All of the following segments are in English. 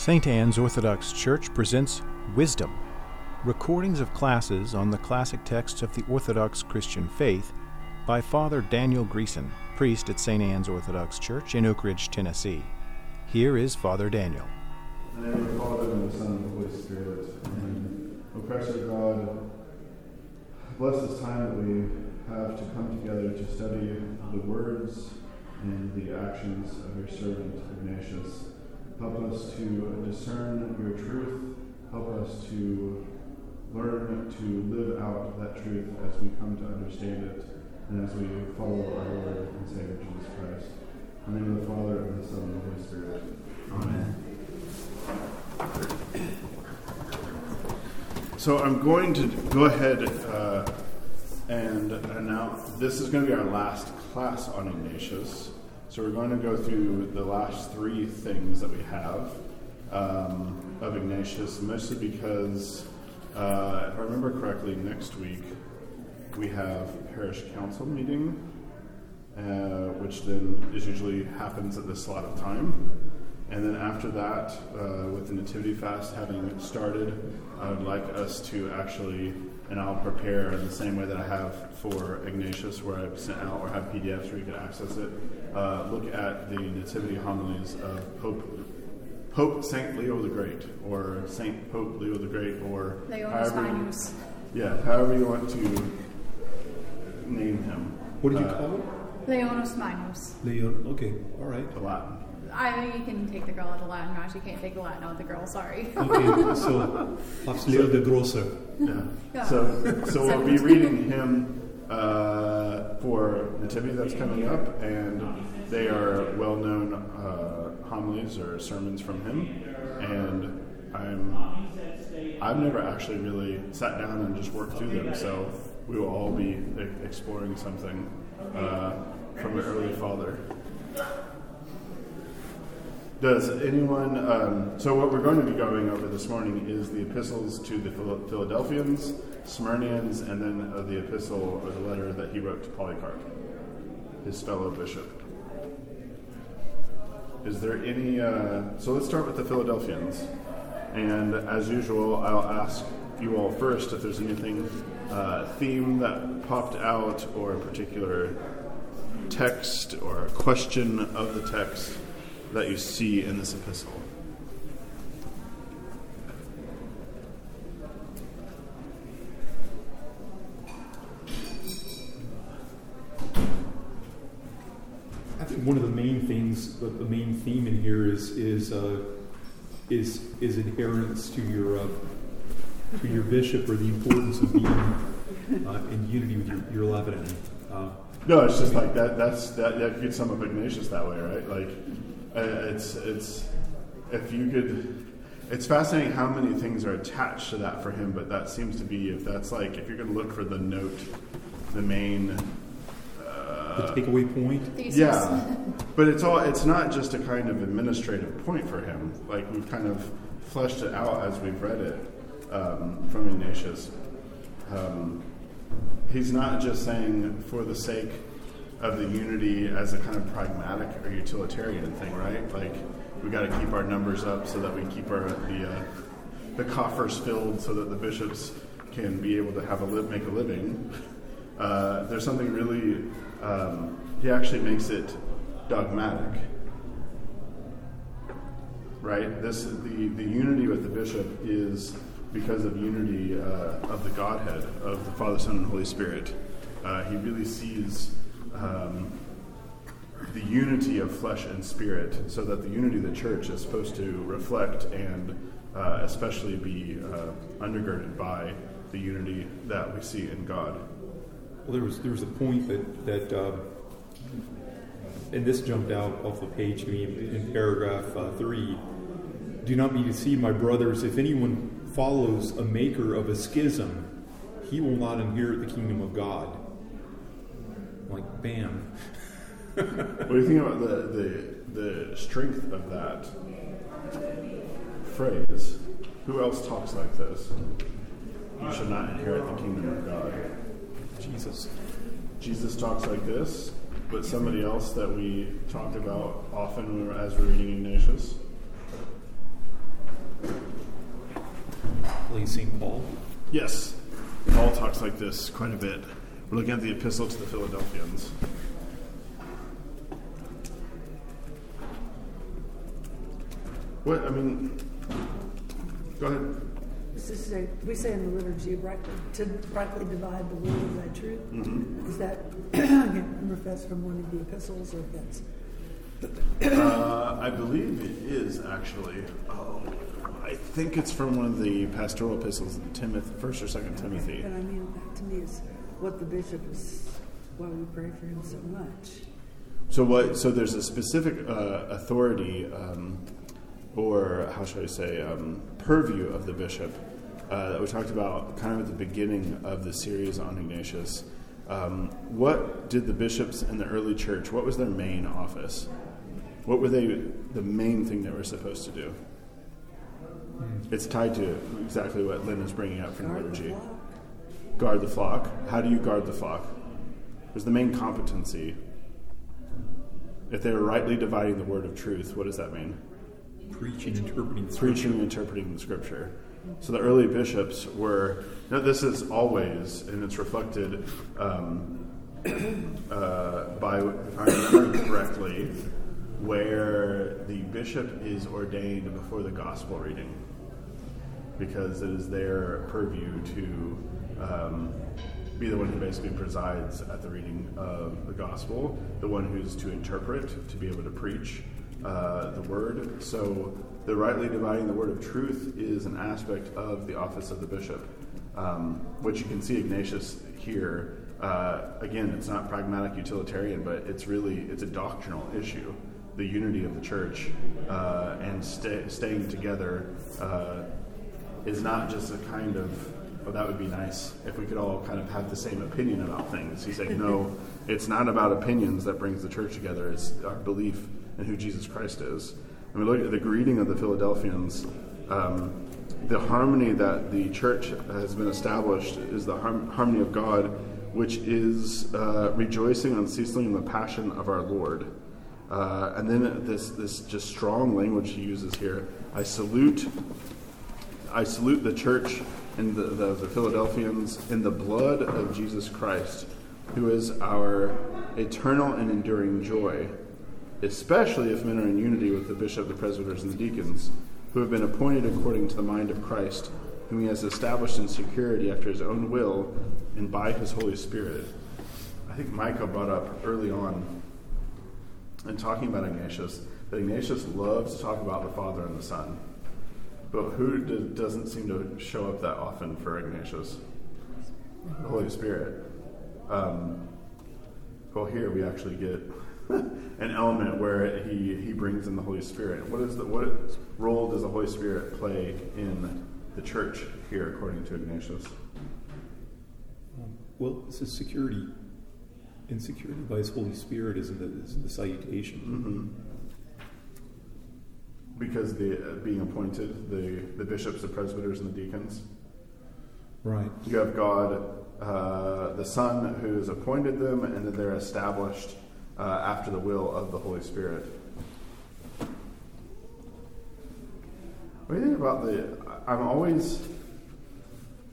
St. Anne's Orthodox Church presents Wisdom, recordings of classes on the classic texts of the Orthodox Christian faith by Father Daniel Greeson, priest at St. Anne's Orthodox Church in Oak Ridge, Tennessee. Here is Father Daniel. In the name of the Father, and the Son, and the Holy Spirit. Amen. O our God, bless this time that we have to come together to study the words and the actions of your servant Ignatius. Help us to discern your truth. Help us to learn to live out that truth as we come to understand it and as we follow our Lord and Savior Jesus Christ. In the name of the Father, and the Son, and the Holy Spirit. Amen. So I'm going to go ahead uh, and announce this is going to be our last class on Ignatius. So we're going to go through the last three things that we have um, of Ignatius, mostly because, uh, if I remember correctly, next week we have parish council meeting, uh, which then is usually happens at this slot of time. And then after that, uh, with the Nativity Fast having started, I would like us to actually, and I'll prepare in the same way that I have for Ignatius, where I've sent out or have PDFs where you can access it. Uh, look at the Nativity homilies of Pope Pope Saint Leo the Great, or Saint Pope Leo the Great, or Leonis Minus. Yeah, however you want to name him. What do you Uh, call it? Leonis Minus. Leon. Okay, all right. The Latin. I think you can take the girl out of the Latin. No, you can't take the Latin out of the girl. Sorry. Okay, so Pops Leo de Grosso. Yeah. Yeah. So, so we'll be reading him uh, for Nativity that's coming up, and they are well-known uh, homilies or sermons from him. And I'm I've never actually really sat down and just worked through them, so we will all be e- exploring something uh, from an early father. Does anyone? Um, so, what we're going to be going over this morning is the epistles to the Phil- Philadelphians, Smyrnaeans, and then uh, the epistle or the letter that he wrote to Polycarp, his fellow bishop. Is there any? Uh, so, let's start with the Philadelphians. And as usual, I'll ask you all first if there's anything uh, theme that popped out or a particular text or a question of the text that you see in this epistle. I think one of the main things, the, the main theme in here is is uh, is is adherence to your uh, to your bishop or the importance of being uh, in unity with your your leavened. Uh, No, it's just like that. That's that. That could sum up Ignatius that way, right? Like, it's it's if you could. It's fascinating how many things are attached to that for him, but that seems to be if that's like if you're going to look for the note, the main. the Uh, takeaway point. Thesis. yeah, but it's all. It's not just a kind of administrative point for him. Like we've kind of fleshed it out as we've read it um, from Ignatius. Um, he's not just saying for the sake of the unity as a kind of pragmatic or utilitarian thing, right? Like we got to keep our numbers up so that we keep our the uh, the coffers filled so that the bishops can be able to have a li- make a living. Uh, there's something really. Um, he actually makes it dogmatic, right? This the the unity with the bishop is because of unity uh, of the Godhead of the Father, Son, and Holy Spirit. Uh, he really sees um, the unity of flesh and spirit, so that the unity of the church is supposed to reflect and uh, especially be uh, undergirded by the unity that we see in God. Well, there was there was a point that that, uh, and this jumped out off the page to me in, in paragraph uh, three. Do not be deceived, my brothers. If anyone follows a maker of a schism, he will not inherit the kingdom of God. Like, bam. What do you think about the, the, the strength of that phrase? Who else talks like this? You should not inherit the kingdom of God. Jesus. Jesus talks like this, but somebody else that we talked about often when we're- as we're reading Ignatius. St. Paul? Yes. Paul talks like this quite a bit. We're looking at the epistle to the Philadelphians. What, I mean, go ahead. This is say, we say in the liturgy, rightly, to rightly divide the word of thy truth. Is that, again, if that's from one of the epistles, or if that's, Uh, I believe it is actually. Oh, I think it's from one of the pastoral epistles, Timothy, First or Second Timothy. and I mean, that to me is what the bishop is, why we pray for him so much. So what? So there's a specific uh, authority, um, or how should I say, um, purview of the bishop uh, that we talked about kind of at the beginning of the series on Ignatius. Um, what did the bishops in the early church? What was their main office? What were they? The main thing they were supposed to do? It's tied to exactly what Lynn is bringing up from the liturgy. Guard the flock. How do you guard the flock? It was the main competency. If they are rightly dividing the word of truth, what does that mean? Preaching, interpreting the Preaching and interpreting the scripture. So the early bishops were. Now this is always, and it's reflected um, uh, by, if I remember correctly, where the bishop is ordained before the gospel reading, because it is their purview to um, be the one who basically presides at the reading of the gospel, the one who's to interpret, to be able to preach uh, the word. So the rightly dividing the word of truth is an aspect of the office of the bishop, um, which you can see Ignatius here. Uh, again, it's not pragmatic utilitarian, but it's really it's a doctrinal issue the unity of the church uh, and sta staying together uh, is not just a kind of oh that would be nice if we could all kind of have the same opinion about things. He's saying no it's not about opinions that brings the church together. It's our belief in who jesus christ is. I mean, look at the greeting of the philadelphians um, the harmony that the church has been established is the har- harmony of god which is uh, rejoicing unceasingly in the passion of our lord. Uh, and then this this just strong language he uses here. I salute I salute the church and the, the, the Philadelphians in the blood of Jesus Christ, who is our eternal and enduring joy, especially if men are in unity with the bishop, the presbyters, and the deacons, who have been appointed according to the mind of Christ, whom he has established in security after his own will and by his Holy Spirit. I think Micah brought up early on in talking about Ignatius, that Ignatius loves to talk about the Father and the Son. But who do, doesn't seem to show up that often for Ignatius? The Holy Spirit. Um, well, here we actually get an element where he, he brings in the Holy Spirit. What is the what role does the Holy Spirit play in the church here, according to Ignatius? Well, this is security. And security by His Holy Spirit is in the, is in the salutation. Because the uh, being appointed, the, the bishops, the presbyters, and the deacons. Right. You have God, uh, the Son, who has appointed them, and then they're established uh, after the will of the Holy Spirit. What do you think about the? I'm always.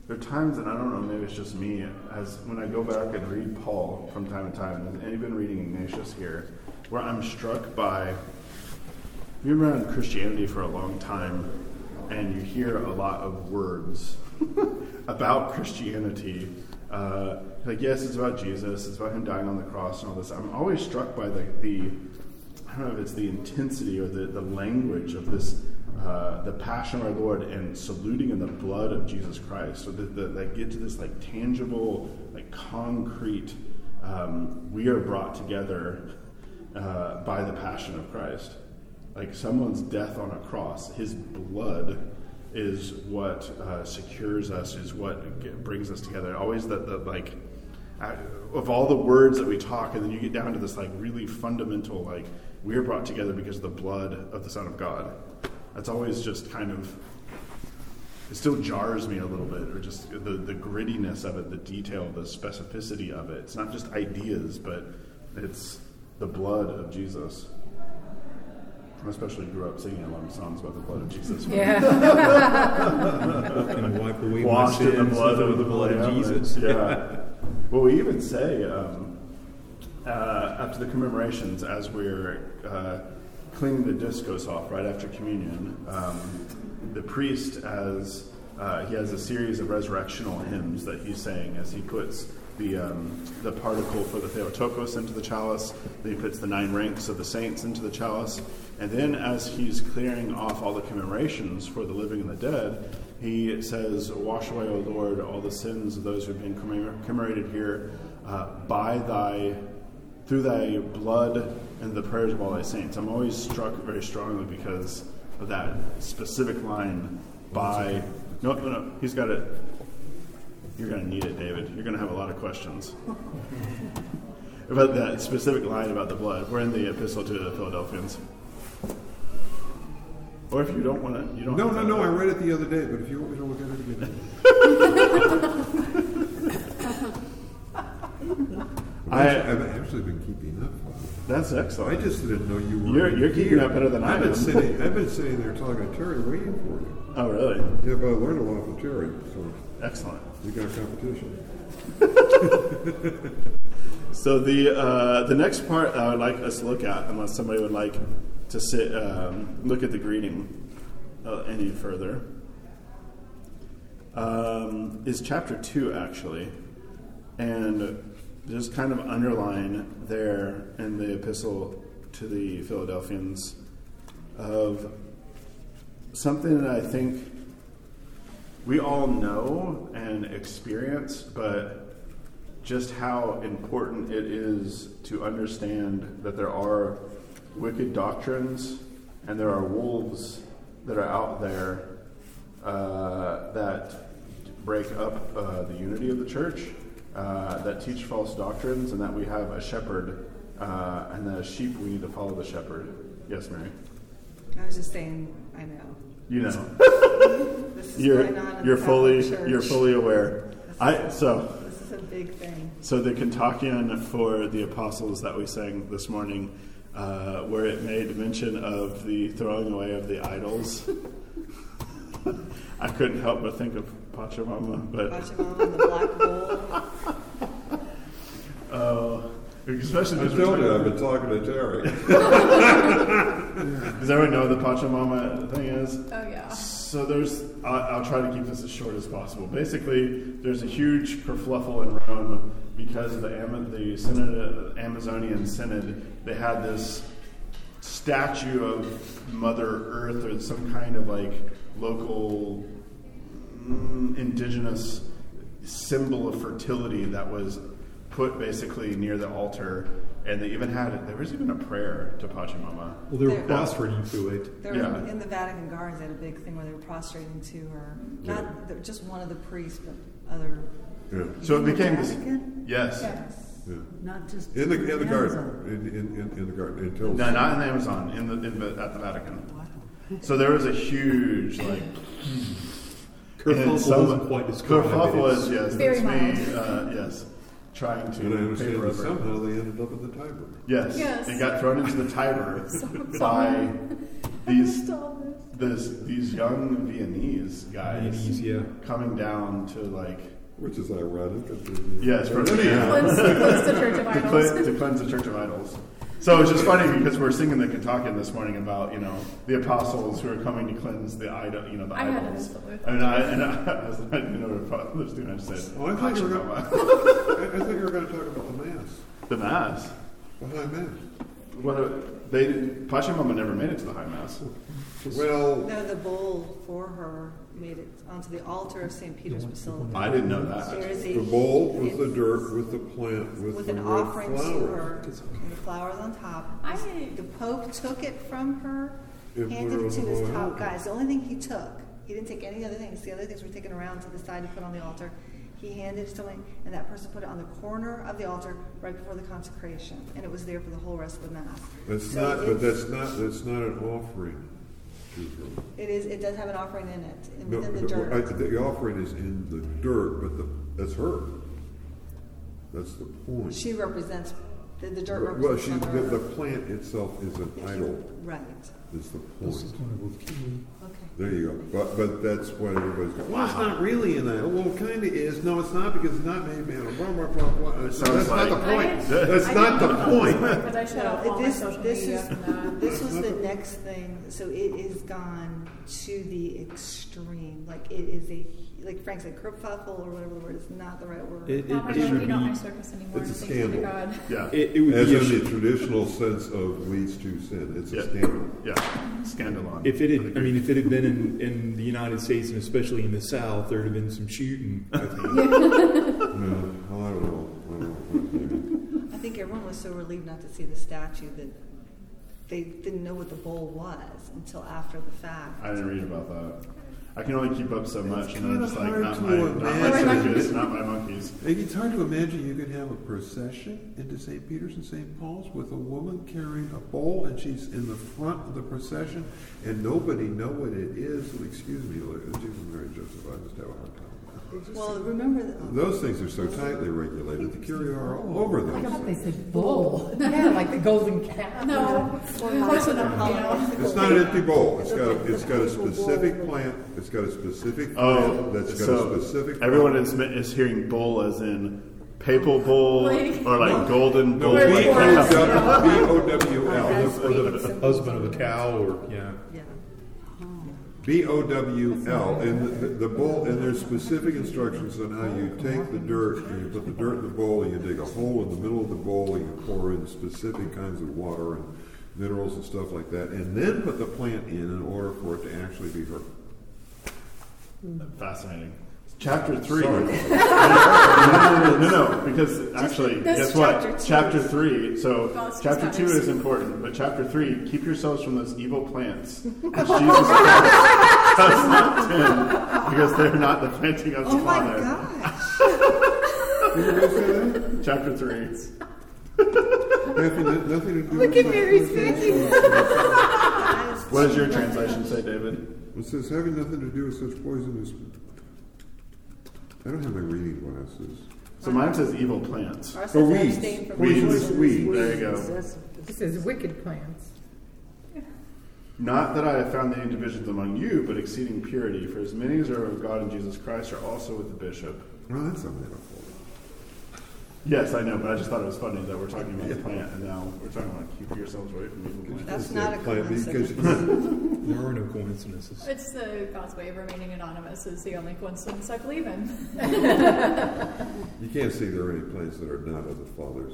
There are times, and I don't know, maybe it's just me, as when I go back and read Paul from time to time, and I've been reading Ignatius here, where I'm struck by. You've been around Christianity for a long time, and you hear a lot of words about Christianity. Uh, like, yes, it's about Jesus, it's about him dying on the cross and all this. I'm always struck by the, the I don't know if it's the intensity or the, the language of this, uh, the passion of our Lord and saluting in the blood of Jesus Christ. So that, that get to this like tangible, like concrete, um, we are brought together uh, by the passion of Christ. Like someone's death on a cross, his blood is what uh, secures us, is what brings us together. Always that, the like, of all the words that we talk, and then you get down to this like really fundamental, like, we are brought together because of the blood of the Son of God. That's always just kind of, it still jars me a little bit, or just the, the grittiness of it, the detail, the specificity of it. It's not just ideas, but it's the blood of Jesus. I especially grew up singing a lot of songs about the blood of Jesus. Yeah. and wipe away my Washed in the sins blood with of the blood of Jesus. Yeah. well, we even say um, uh, after the commemorations, as we're uh, cleaning the diskos off right after communion, um, the priest, as uh, he has a series of resurrectional hymns that he's saying as he puts the, um, the particle for the Theotokos into the chalice, then he puts the nine ranks of the saints into the chalice, and then as he's clearing off all the commemorations for the living and the dead, he says, Wash away, O Lord, all the sins of those who have been commemorated here uh, by thy, through thy blood and the prayers of all thy saints. I'm always struck very strongly because of that specific line by. No, no, no, he's got it. You're going to need it, David. You're going to have a lot of questions. about that specific line about the blood. We're in the epistle to the Philadelphians. Or if you don't want to, you don't. No, have no, no, I read it the other day, but if you want me to look at it again. I- I've actually been keeping up. That's excellent. I just didn't know you were. You're- you're keeping up better than I I've been am. Sitting, I've been sitting there talking to Terry, waiting for you. Oh, really? Yeah, but I learned a lot from Terry, so Excellent. you got competition. So the uh, the next part I would like us to look at, unless somebody would like to sit um, look at the greeting uh, any further, um, is chapter two actually, and just kind of underline there in the epistle to the Philadelphians of something that I think we all know and experience, but just how important it is to understand that there are wicked doctrines and there are wolves that are out there uh, that break up uh, the unity of the church, uh, that teach false doctrines, and that we have a shepherd, uh, and the sheep we need to follow the shepherd. Yes, Mary. I was just saying, I know. You know, This is you're you're fully you're fully aware. I so. This is a big thing. So the Kontakion for the apostles that we sang this morning, uh, where it made mention of the throwing away of the idols, I couldn't help but think of Pachamama. But Pachamama and the black bull. uh, especially I because told you, I've been talking to Terry. does everyone know what the Pachamama thing is? Oh yeah. So there's, I'll, I'll try to keep this as short as possible. Basically, there's a huge kerfluffle in Rome because of the, Ama- the Synod, Amazonian Synod. They had this statue of Mother Earth or some kind of like local mm, indigenous symbol of fertility that was put basically near the altar. And they even had, there was even a prayer to Pachamama. Well, they were There- prostrating to it. They're Yeah. in the Vatican Gardens. They had a big thing where they were prostrating to her. Not they're just one of the priests, but other. Yeah, So it In the became this. Vatican? Yes. Yes. yeah. Not just In the, in the Amazon. garden, in, in, in, in the garden, until. No, not in the Amazon, in the, in the at the Vatican. Wow. So there was a huge like Kerfuffle some- wasn't quite described. Kerfuffle It's- is yes, Very that's me. Uh, yes, trying to And I understand paper that over. somehow they ended up in the Tiber. Yes, Yes. it got thrown into the Tiber by these this, these young Viennese guys Viennese, yeah. coming down to like Which is ironic. that the- yes from Yeah. Cleanse, cleanse the Church of to, Idols. cleanse, to cleanse the Church of Idols. So it's just funny because we're singing the Kontakion this morning about you know the apostles who are coming to cleanse the idol, you know the I idols. as the And I and I, I was like, you know what I was doing? I just said, Oh, I thought you were Pachamama. I, I think you were going to talk about the Mass. the mass. The High Mass. What they Pachamama never made it to the high mass. Well, No, the bowl for her made it onto the altar of St. Peter's Basilica. I didn't know that. that. is a the bowl with the dirt, with the plant, with, with the an red offering to flower. her, and the flowers on top. I- The Pope took it from her, And handed it it to his altar. top guys. The only thing he took, he didn't take any other things. The other things were taken around to the side to put on the altar. He handed it to someone, and that person put it on the corner of the altar right before the consecration, and it was there for the whole rest of the mass. That's So not, but that's not, that's not an offering. It is. It does have an offering in it, in- No, within the the- dirt. I- the offering is in the dirt, but the, that's her. That's the point. She represents The, the dirt Well, she, the, the the plant itself is an idol, Right. is the This is point. One of those key. Okay. There you go. But, but that's what everybody's going, well, it's not really in idol. Well, it kind of is. No, it's not because it's not made man of blah, blah, blah, blah. That's sounds not the like- point. I- That's I not the didn't know point. Because I shut off all my this, social this media is, from that. Uh, this was the next thing, so it is gone to the extreme, like it is a, like Frank said, kerfuffle or whatever the word is not the right word. It, Not my it, it monkey, would not my be. circus anymore. It's a Thanks be to scandal. God. Yeah. It, it would As be a in sh- the traditional sense of leads to sin. It's a Yeah. scandal. Yeah. Scandalon. If it had, I mean, if it had been in, in the United States and especially in the South, there'd have been some shooting. I think. No, well, I don't know. I don't know. I think everyone was so relieved not to see the statue that they didn't know what the bowl was until after the fact. I didn't read about that. I can only keep up so much, and I'm just like not my, not my circus, not my monkeys. It's hard to imagine you could have a procession into St. Peter's and St. Paul's with a woman carrying a bowl and she's in the front of the procession and nobody know what it is. Well, excuse me, Mary, Joseph, I just have a hard time. Well, remember, that- Those things are so tightly regulated, the curia are all over them. I thought they said bull. Yeah, like the golden cow. No, close enough, you know. It's not an empty bowl. It's got a, it's got a specific plant. It's got a specific Oh, plant that's got so a specific. everyone plant. is, is hearing bull as in papal bull Like- or like golden No, bull. B Where's like- Forrest? O W Or L. the, or the husband of a cow, or yeah. B O W L, and the, the bowl, and there's specific instructions on how you take the dirt, and you put the dirt in the bowl, and you dig a hole in the middle of the bowl, and you pour in specific kinds of water and minerals and stuff like that, and then put the plant in in order for it to actually be heard. Fascinating. Chapter three. Sorry. no, no, no, no, because actually, This guess what? chapter two. Chapter three. So, chapter two is important, but chapter three, keep yourselves from those evil plants. Which Jesus Christ does not tend, because they're not the planting of the Oh my Father. gosh. Did you guys say that? Chapter three. Nothing, nothing to do Look with at Mary's face. What does your translation say, David? It says having nothing to do with such poisonous. I don't have my reading glasses. So mine says evil plants. Ours Or says weeds. abstain from Weeds. poisonous Weeds. There you go. It says wicked plants. Not that I have found any divisions among you, but exceeding purity. For as many as are of God and Jesus Christ are also with the bishop. Well, that's a metaphor. Yes, I know, but I just thought it was funny that we're talking about the plant, and now we're talking about keep yourselves away from evil plants. That's not a Plant- because- coincidence. There are no coincidences. It's the God's way of remaining anonymous is the only coincidence I believe in. You can't see there are any plants that are not of the Father's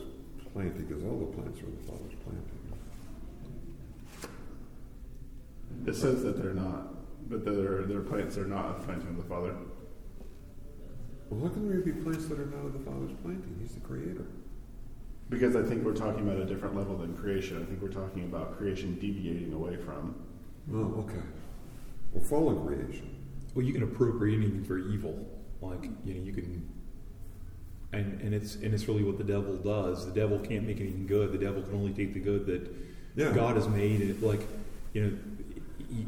planting, because all the plants are of the Father's planting. It says that they're not, but there are, there are plants that are not of planting of the Father. Well, how can there be plants that are not of the Father's planting? He's the Creator. Because I think we're talking about a different level than creation. I think we're talking about creation deviating away from. Oh, okay. Well, fallen creation. Well, you can appropriate anything for evil. Like you know, you can, and and it's and it's really what the devil does. The devil can't make anything good. The devil can only take the good that Yeah. God has made. And like you know,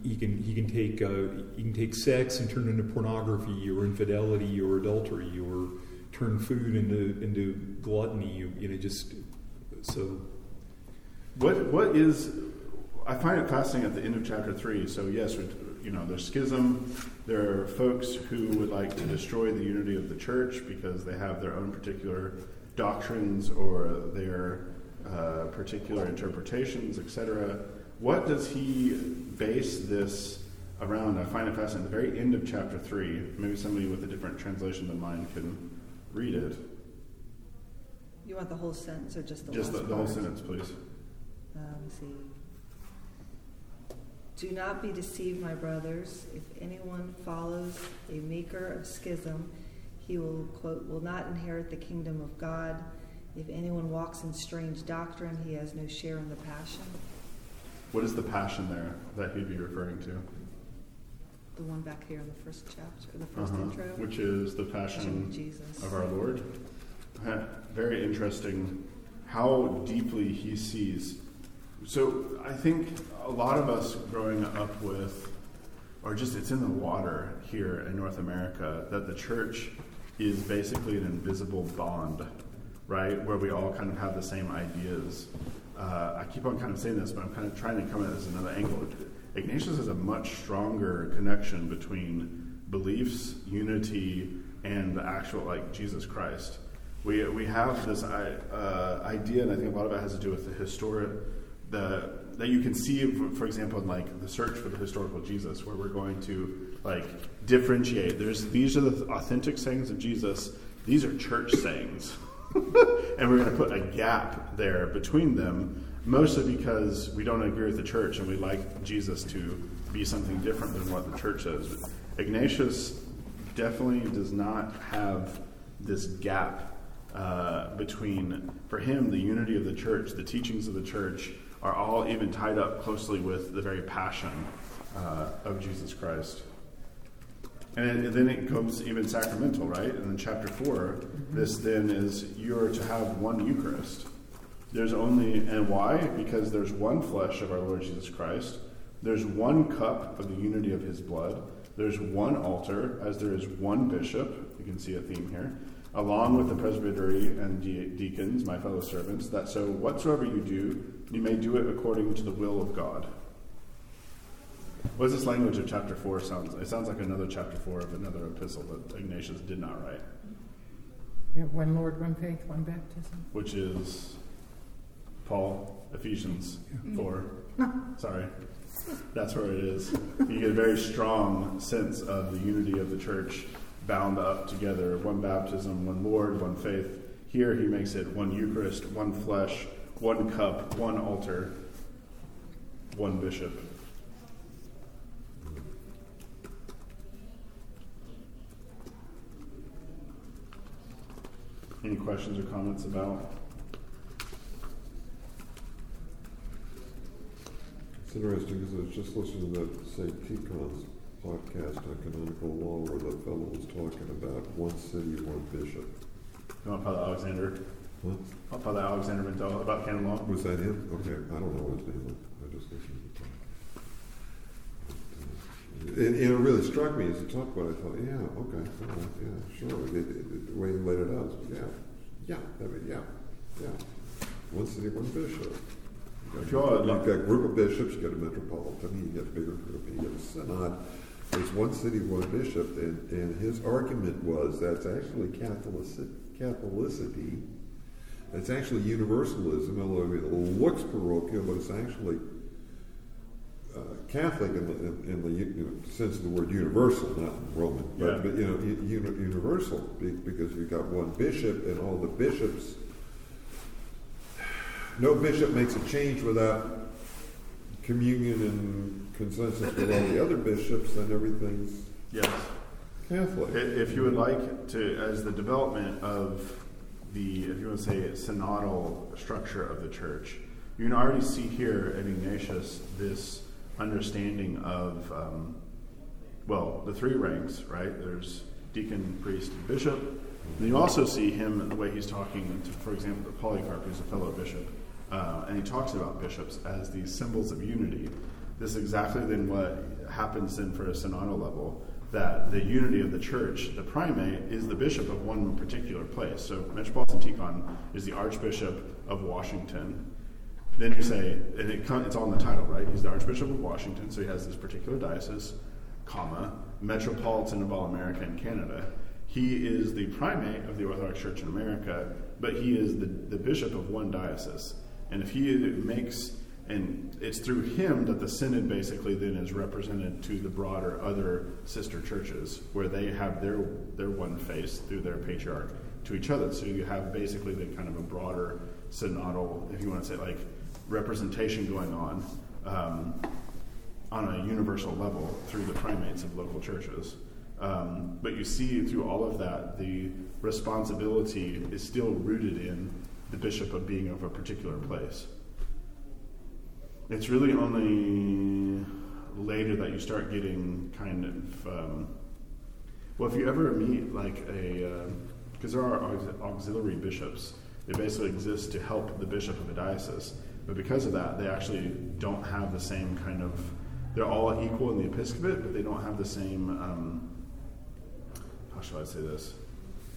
he, can he can take uh, he can take sex and turn it into pornography or infidelity or adultery or turn food into into gluttony. You, you know, just so What what is? I find it fascinating at the end of chapter three. So yes, you know, there's schism. There are folks who would like to destroy the unity of the church because they have their own particular doctrines or their uh, particular interpretations, etc. What does he base this around? I find it fascinating. At the very end of chapter three, maybe somebody with a different translation than mine can read it. You want the whole sentence or just the Just the, the whole sentence, please. Uh, let me see. Do not be deceived, my brothers. If anyone follows a maker of schism, he will, quote, will not inherit the kingdom of God. If anyone walks in strange doctrine, he has no share in the passion. What is the passion there that he'd be referring to? The one back here in the first chapter, the 1st Uh-huh. intro. Which is the Passion passion of Jesus. of our Lord. Very interesting how deeply he sees. So I think a lot of us growing up with, or just it's in the water here in North America, that the church is basically an invisible bond right? Where we all kind of have the same ideas. Uh, I keep on kind of saying this, but I'm kind of trying to come at this another angle. Ignatius has a much stronger connection between beliefs, unity, and the actual like Jesus Christ. We, we have this uh, idea, and I think a lot of it has to do with the historic, the that you can see, for example, in like the search for the historical Jesus, where we're going to like differentiate. There's these are the authentic sayings of Jesus. These are church sayings, and we're going to put a gap there between them, mostly because we don't agree with the church and we like Jesus to be something different than what the church says. But Ignatius definitely does not have this gap uh, between, for him, the unity of the church, the teachings of the church are all even tied up closely with the very passion uh, of Jesus Christ. And then it comes even sacramental, right? And in chapter 4, mm-hmm. this then is you're to have one Eucharist. There's only, and why? Because there's one flesh of our Lord Jesus Christ. There's one cup of the unity of his blood. There's one altar, as there is one bishop. You can see a theme here along with the presbytery and de- deacons, my fellow servants, that so whatsoever you do, you may do it according to the will of God. What does this language of chapter 4 sounds It sounds like another chapter 4 of another epistle that Ignatius did not write. Yeah, one Lord, one faith, one baptism. Which is Paul, Ephesians 4. Sorry. That's where it is. You get a very strong sense of the unity of the church bound up together one baptism, one Lord, one faith. Here he makes it one Eucharist, one flesh, one cup, one altar, one bishop. Any questions or comments about? It's interesting because I was just listening to that St. Tikhon's podcast on canonical law where the fellow was talking about one city, one bishop. You want Father Alexander? What? Oh, Father Alexander Rentel about canon law? Was that him? Okay, I don't know what his name was. I just listened to the. And, and it really struck me as he talked about it. I thought, yeah, okay, well, yeah, sure. It, it, it, the way he laid it out, yeah, yeah, I mean, yeah, yeah. One city, one bishop. Uh, you you got, all- you've got a group of bishops, you got a metropolitan, you get a bigger group, you get a synod. There's one city, one bishop, and, and his argument was that's actually Catholici- Catholicity. It's actually universalism, although it looks parochial, but it's actually uh, Catholic in the, in, the you know, sense of the word universal, not Roman, but, Yeah. but you know, u- universal because you've got one bishop, and all the bishops. No bishop makes a change without communion and consensus with all the other bishops, then everything's Yes. Catholic. If you would like to, as the development of the, if you want to say, synodal structure of the church, you can already see here in Ignatius this understanding of, um, well, the three ranks, right? There's deacon, priest, and bishop. And you also see him in the way he's talking to, for example, to Polycarp, who's a fellow bishop. Uh, and he talks about bishops as these symbols of unity. This is exactly then what happens then for a synodal level that the unity of the church, the primate, is the bishop of one particular place. So Metropolitan Tikhon is the Archbishop of Washington. Then you say, and it, it's on the title, right? He's the Archbishop of Washington, so he has this particular diocese, comma, Metropolitan of all America and Canada. He is the primate of the Orthodox Church in America, but he is the, the bishop of one diocese. And if he makes and it's through him that the synod basically then is represented to the broader other sister churches where they have their their one face through their patriarch to each other so you have basically the kind of a broader synodal if you want to say like representation going on um, on a universal level through the primates of local churches. Um, but you see through all of that the responsibility is still rooted in the bishop of being of a particular place. It's really only later that you start getting kind of um, well if you ever meet like a because there are aux- auxiliary bishops they basically exist to help the bishop of a diocese but because of that they actually don't have the same kind of they're all equal in the episcopate but they don't have the same um, how shall i say this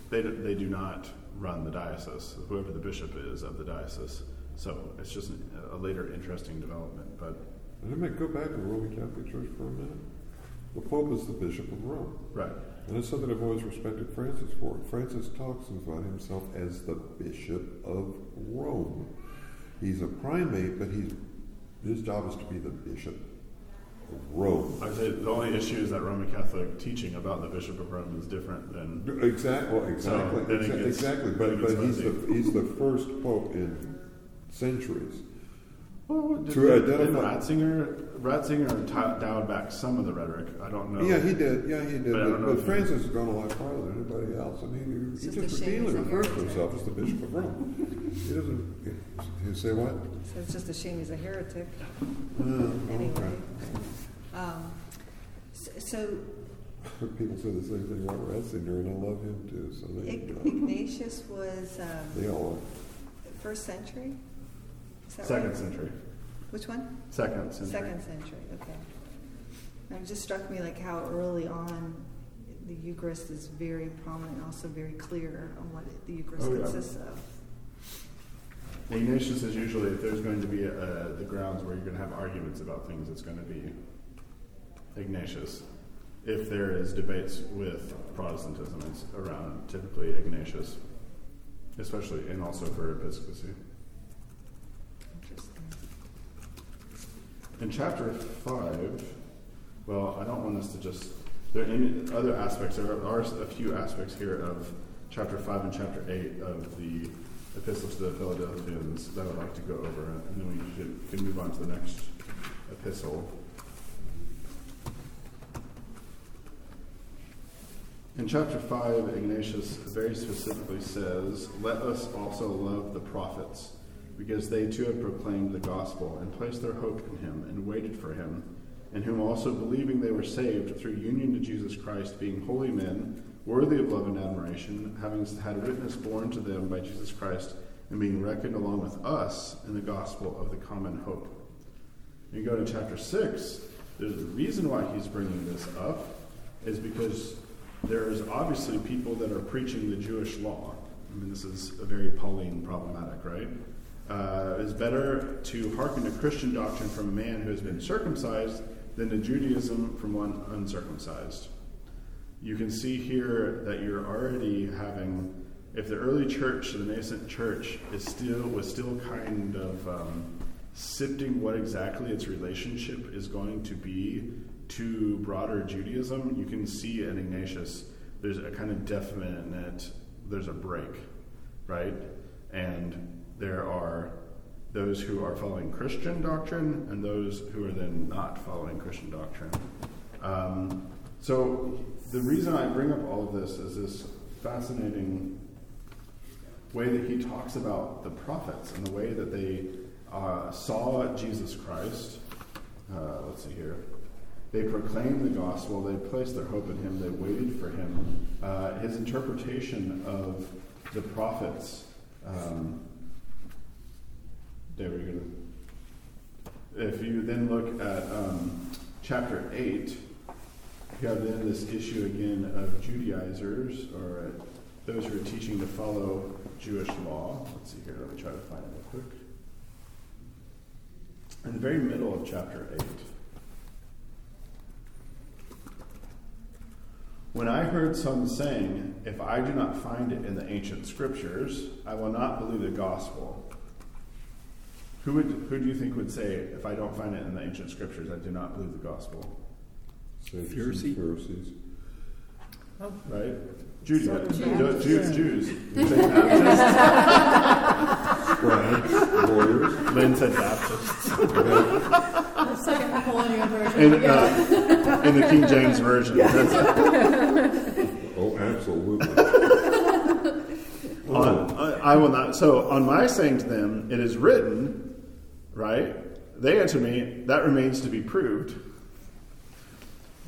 they, do- they do not run the diocese, whoever the bishop is of the diocese. So it's just a later interesting development. But And I might go back to the Roman Catholic Church for a minute. The Pope is the Bishop of Rome. right, And it's something I've always respected Francis for. Francis talks about himself as the Bishop of Rome. He's a primate, but he's his job is to be the Bishop of Rome. I'd say the only issue is that Roman Catholic teaching about the Bishop of Rome is different than Exactly, exactly, then it exa- gets- exactly. But but he's the he's the first pope in centuries. Well, did, To did identify- Ratzinger, Ratzinger t- dialed back some of the rhetoric. I don't know. Yeah, he did. Yeah, he did. But But, but Francis has gone a lot farther than anybody else, and he, he just just routinely he's a refers to heretic. himself as the Bishop of Rome. He doesn't. He say what? So it's just a shame he's a heretic. Uh, Anyway. okay. Um, s- so People say the same thing about Ratzinger, and I love him too. So there you Ig- go. Ignatius was um, They all first century? That Second right? century. Which one? Second century. Second century, okay. And it just struck me like how early on the Eucharist is very prominent, also very clear on what the Eucharist Oh, yeah. consists of. Ignatius is usually if there's going to be uh, the grounds where you're going to have arguments about things, it's going to be Ignatius. If there is debates with Protestantism, it's around typically Ignatius, especially and also for episcopacy. In chapter five, well, I don't want us to just. There are other aspects. There are a few aspects here of chapter five and chapter eight of the Epistle to the Philadelphians that I would like to go over, and then we should, can move on to the next epistle. In chapter 5, Ignatius very specifically says, Let us also love the prophets, because they too have proclaimed the gospel, and placed their hope in him, and waited for him, in whom also believing they were saved through union to Jesus Christ, being holy men, worthy of love and admiration, having had witness borne to them by Jesus Christ, and being reckoned along with us in the gospel of the common hope. You go to chapter 6, there's a reason why he's bringing this up, is because there's obviously people that are preaching the Jewish law. I mean, this is a very Pauline problematic, right? Uh, it's better to hearken to Christian doctrine from a man who has been circumcised than to Judaism from one uncircumcised. You can see here that you're already having, if the early church, the nascent church, is still was still kind of um, sifting what exactly its relationship is going to be to broader Judaism, you can see in Ignatius there's a kind of definite there's a break, right? And there are those who are following Christian doctrine and those who are then not following Christian doctrine. Um, so the reason I bring up all of this is this fascinating way that he talks about the prophets and the way that they uh, saw Jesus Christ. Uh, let's see here. They proclaimed the gospel. They placed their hope in him. They waited for him. Uh, his interpretation of the prophets. Um, If you then look at um, chapter 8, you have then this issue again of Judaizers, or uh, those who are teaching to follow Jewish law. Let's see here, let me try to find it real quick. In the very middle of chapter 8. When I heard some saying, If I do not find it in the ancient scriptures, I will not believe the gospel. Who, would, who do you think would say, If I don't find it in the ancient scriptures, I do not believe the gospel? Sadducees, Pharisee? Pharisees. Right? Judy, Southern Jews, yeah. Jews. You say Baptists. Scribes, lawyers. Lynn said Baptists. The second Napoleonian version. In, uh, in the King James Version. That's- Oh, absolutely. on, I, I will not. So, on my saying to them, it is written, right? They answer me, that remains to be proved.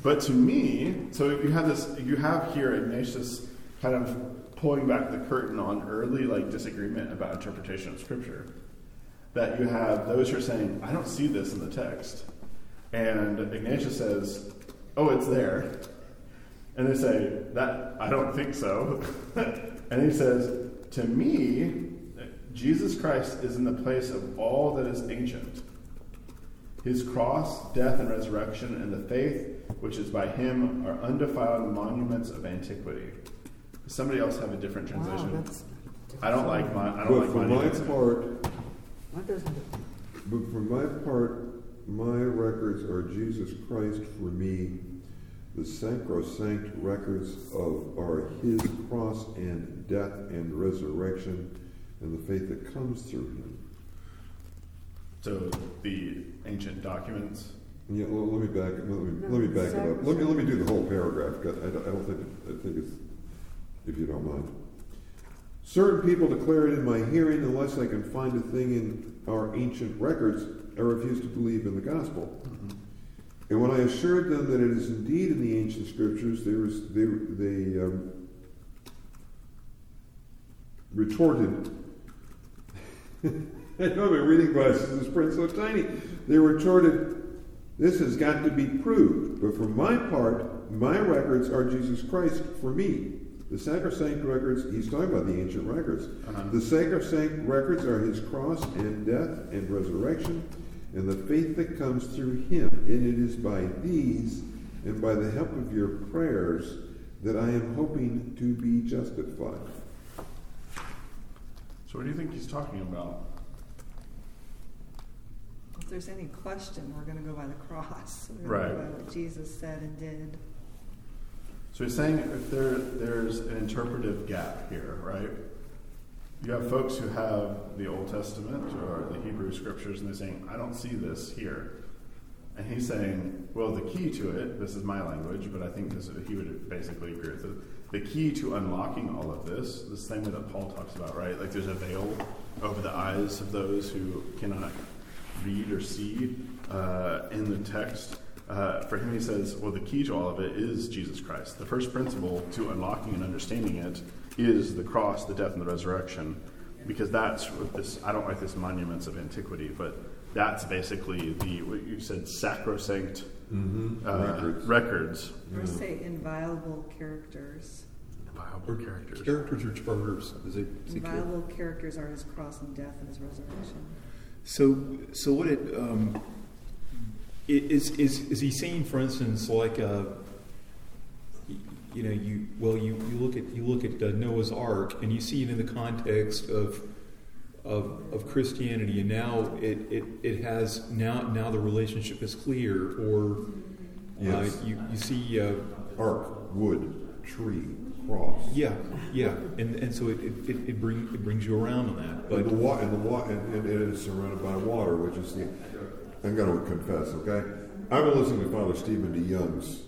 But to me, so you have this, you have here Ignatius kind of pulling back the curtain on early like disagreement about interpretation of Scripture. That you have those who are saying, I don't see this in the text, and Ignatius says, Oh, it's there. And they say, that I don't think so. And he says, To me, Jesus Christ is in the place of all that is ancient. His cross, death, and resurrection, and the faith which is by him are undefiled monuments of antiquity. Does somebody else have a different translation? Wow, that's, I don't like my. I don't But like for my monuments. part, why doesn't it? but for my part, my records are Jesus Christ for me. The sacrosanct records of are His cross and death and resurrection, and the faith that comes through Him. So the ancient documents. Yeah, well, let me back. Let me, let me back it up. Let me let me do the whole paragraph. 'cause I don't, I don't think I think it's if you don't mind. Certain people declare it in my hearing, unless I can find a thing in our ancient records, I refuse to believe in the gospel. And when I assured them that it is indeed in the ancient scriptures, they, was, they, they um, retorted. I know my reading glasses, this print so tiny. They retorted, This has got to be proved. But for my part, my records are Jesus Christ for me. The sacrosanct records, he's talking about the ancient records. Uh-huh. The sacrosanct records are his cross and death and resurrection and the faith that comes through him. And it is by these and by the help of your prayers that I am hoping to be justified. So what do you think he's talking about? If there's any question, we're going to go by the cross. We're to Right. go by what Jesus said and did. So he's saying if there there's an interpretive gap here, right? You have folks who have the Old Testament or the Hebrew scriptures, and they're saying, "I don't see this here," and he's saying, "Well, the key to it. This is my language, but I think this, he would basically agree with it. The key to unlocking all of this, the same way that Paul talks about, right? Like there's a veil over the eyes of those who cannot read or see uh, in the text. Uh, for him, he says, well, the key to all of it is Jesus Christ. The first principle to unlocking and understanding it is the cross, the death, and the resurrection, because that's what this. I don't like this monuments of antiquity, but that's basically the what you said sacrosanct Mm-hmm. uh, Records. records. Or say inviolable characters. Viable characters. Characters or charters, as they say. Inviolable characters are his cross and death and his resurrection. So, so what it um, is is is he saying, for instance, like uh, y- you know, you well, you, you look at you look at uh, Noah's Ark, and you see it in the context of of, of Christianity, and now it, it, it has now now the relationship is clear, or uh, you you see. Uh, Ark, wood, tree, cross. yeah, yeah, and, and so it, it, it, bring, it brings you around on that. But But the wa- and the wa- and, and it is surrounded by water, which is the. I'm going to confess, okay? I've been listening to Father Stephen DeYoung's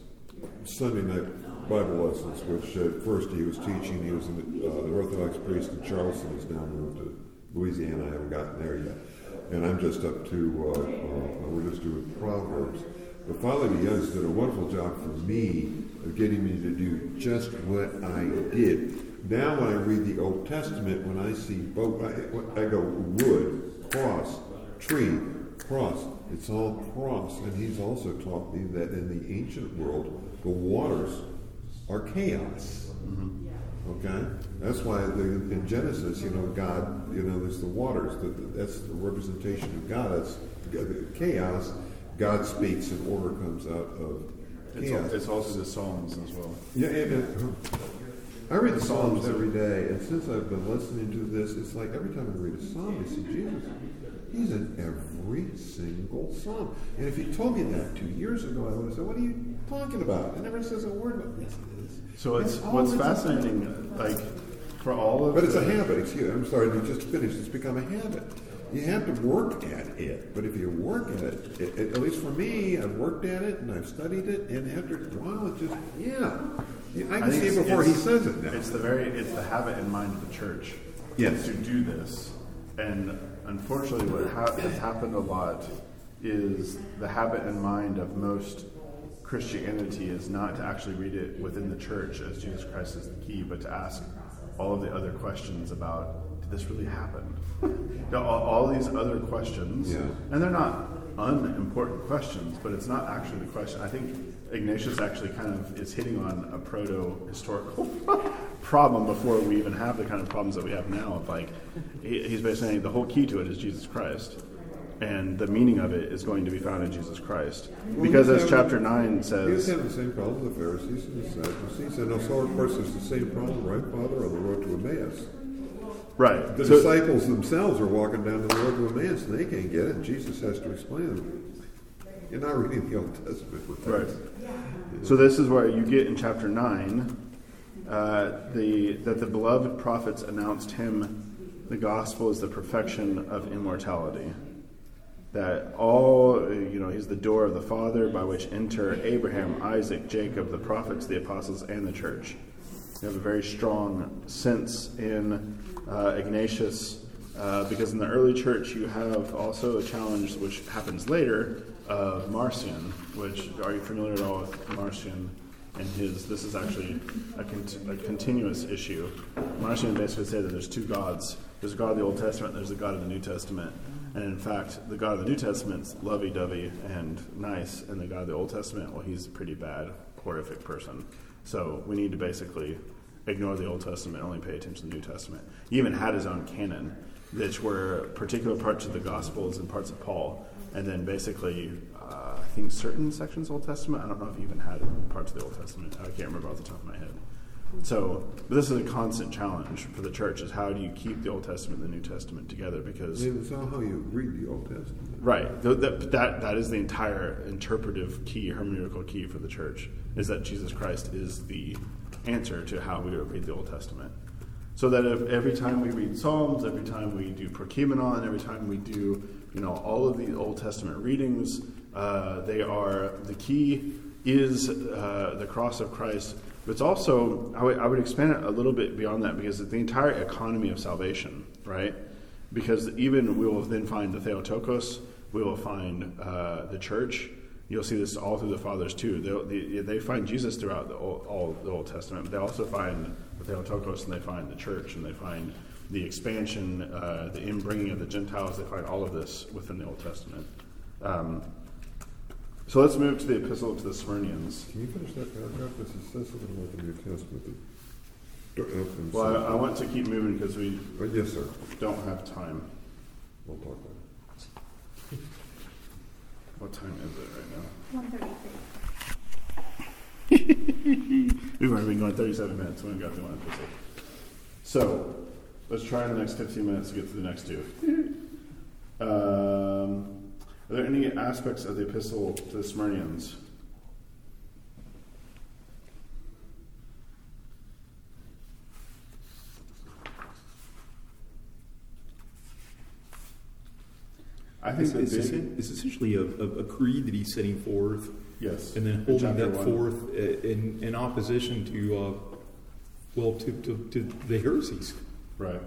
Sunday night Bible lessons, which at first he was teaching. He was an, uh, the Orthodox priest in Charleston. He's now moved to Louisiana. I haven't gotten there yet, and I'm just up to. Uh, uh, we're just doing Proverbs. But Father DeYoung's did a wonderful job for me of getting me to do just what I did. Now, when I read the Old Testament, when I see both, I, I go wood, cross, tree, cross. It's all cross. And he's also taught me that in the ancient world, the waters are chaos. Okay, that's why the, in Genesis, you know, God, you know, there's the waters. The, that's the representation of God. That's the chaos. God speaks, and order comes out of It's, chaos. it's also the Psalms as well. Yeah, and, uh, I read the Psalms every day, and since I've been listening to this, it's like every time I read a Psalm, I see Jesus. He's in every single Psalm. And if you told me that two years ago, I would have said, "What are you talking about?" It never says a word about this. So it's It's what's always a- fascinating, like for all of But it's a the- habit. Excuse I'm sorry to just finish. It's become a habit. You have to work at it. But if you work at it, it, it- at least for me, I've worked at it and I've studied it, and after a while, it just yeah. Yeah, I can think see it before he says it now. It's the very it's the habit and mind of the church. Yes. To do this, and unfortunately, what ha- has happened a lot is the habit and mind of most Christianity is not to actually read it within the church as Jesus Christ is the key, but to ask all of the other questions about did this really happen? All, all these other questions, Yeah. and they're not unimportant questions, but it's not actually the question. I think Ignatius actually kind of is hitting on a proto historical problem before we even have the kind of problems that we have now. Of like, he, he's basically saying the whole key to it is Jesus Christ, and the meaning of it is going to be found in Jesus Christ. Because as chapter nine He was says, having the same problem with the Pharisees and the Sadducees, and also, of course, it's the same problem, right, Father, on the road to Emmaus. right. The so- disciples themselves are walking down the road to Emmaus, and they can't get it, Jesus has to explain them. You're not reading the Old Testament. with Right. that. So this is where you get in chapter nine uh, the that the beloved prophets announced him. The gospel is the perfection of immortality. That all you know, he's the door of the Father by which enter Abraham, Isaac, Jacob, the prophets, the apostles, and the church. You have a very strong sense in uh, Ignatius uh, because in the early church you have also a challenge which happens later of Marcion. Which are you familiar at all with Marcion and his? This is actually a, cont- a continuous issue. Marcion basically said that there's two gods. There's a God of the Old Testament. And there's a God of the New Testament. And in fact, the God of the New Testament's lovey-dovey and nice, and the God of the Old Testament, well, he's a pretty bad, horrific person. So we need to basically ignore the Old Testament, only pay attention to the New Testament. He even had his own canon, which were particular parts of the Gospels and parts of Paul, and then basically, uh, I think certain sections of Old Testament. I don't know if he even had parts of the Old Testament. I can't remember off the top of my head. So this is a constant challenge for the church: is how do you keep the Old Testament and the New Testament together? Because It's all how you read the Old Testament. Right. Th- That, that, that is the entire interpretive key, hermeneutical key for the church, is that Jesus Christ is the answer to how we read the Old Testament. So that if every time we read Psalms, every time we do Prokeimenon, every time we do, you know, all of the Old Testament readings, uh, they are, the key is uh, the cross of Christ. But it's also, I would, expand it a little bit beyond that because it's the entire economy of salvation, right? because even we will then find the Theotokos, we will find uh, the church. You'll see this all through the fathers too. They'll- They, they find Jesus throughout the Old, all the Old Testament, but they also find the Theotokos and they find the church and they find the expansion, uh, the inbringing of the Gentiles. They find all of this within the Old Testament. Um, so let's move to the Epistle to the Smyrnaeans. Can you finish that paragraph? This is says something about the New Testament. that- Don't- I'm Well. I, I want to keep moving because we Uh, Yes, sir. don't have time. We'll talk about it. What time is it right now? One thirty-three. We've already been going 37 minutes. We haven't got through one episode. So, let's try in the next 15 minutes to get to the next two. Um, are there any aspects of the epistle to the Smyrnaeans? I think It's, it's, big, it's essentially a, a, a creed that he's setting forth, yes, and then holding that one. forth uh, in, in opposition to, uh, well, to, to, to the heresies. Right.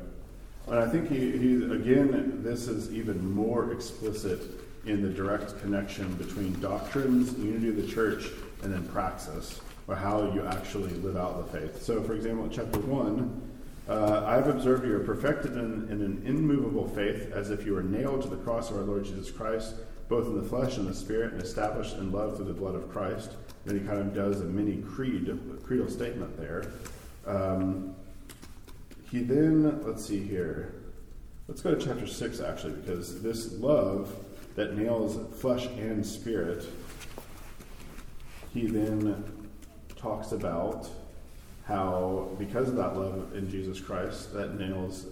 And I think he, he, again, this is even more explicit in the direct connection between doctrines, unity of the church, and then praxis, or how you actually live out the faith. So, for example, in chapter 1, uh, I've observed you are perfected in, in an immovable faith, as if you were nailed to the cross of our Lord Jesus Christ, both in the flesh and the spirit, and established in love through the blood of Christ. Then he kind of does a mini creed, a creedal statement there. Um, he then, let's see here. Let's go to chapter 6, actually, because this love that nails flesh and spirit, he then talks about how, because of that love in Jesus Christ, that nails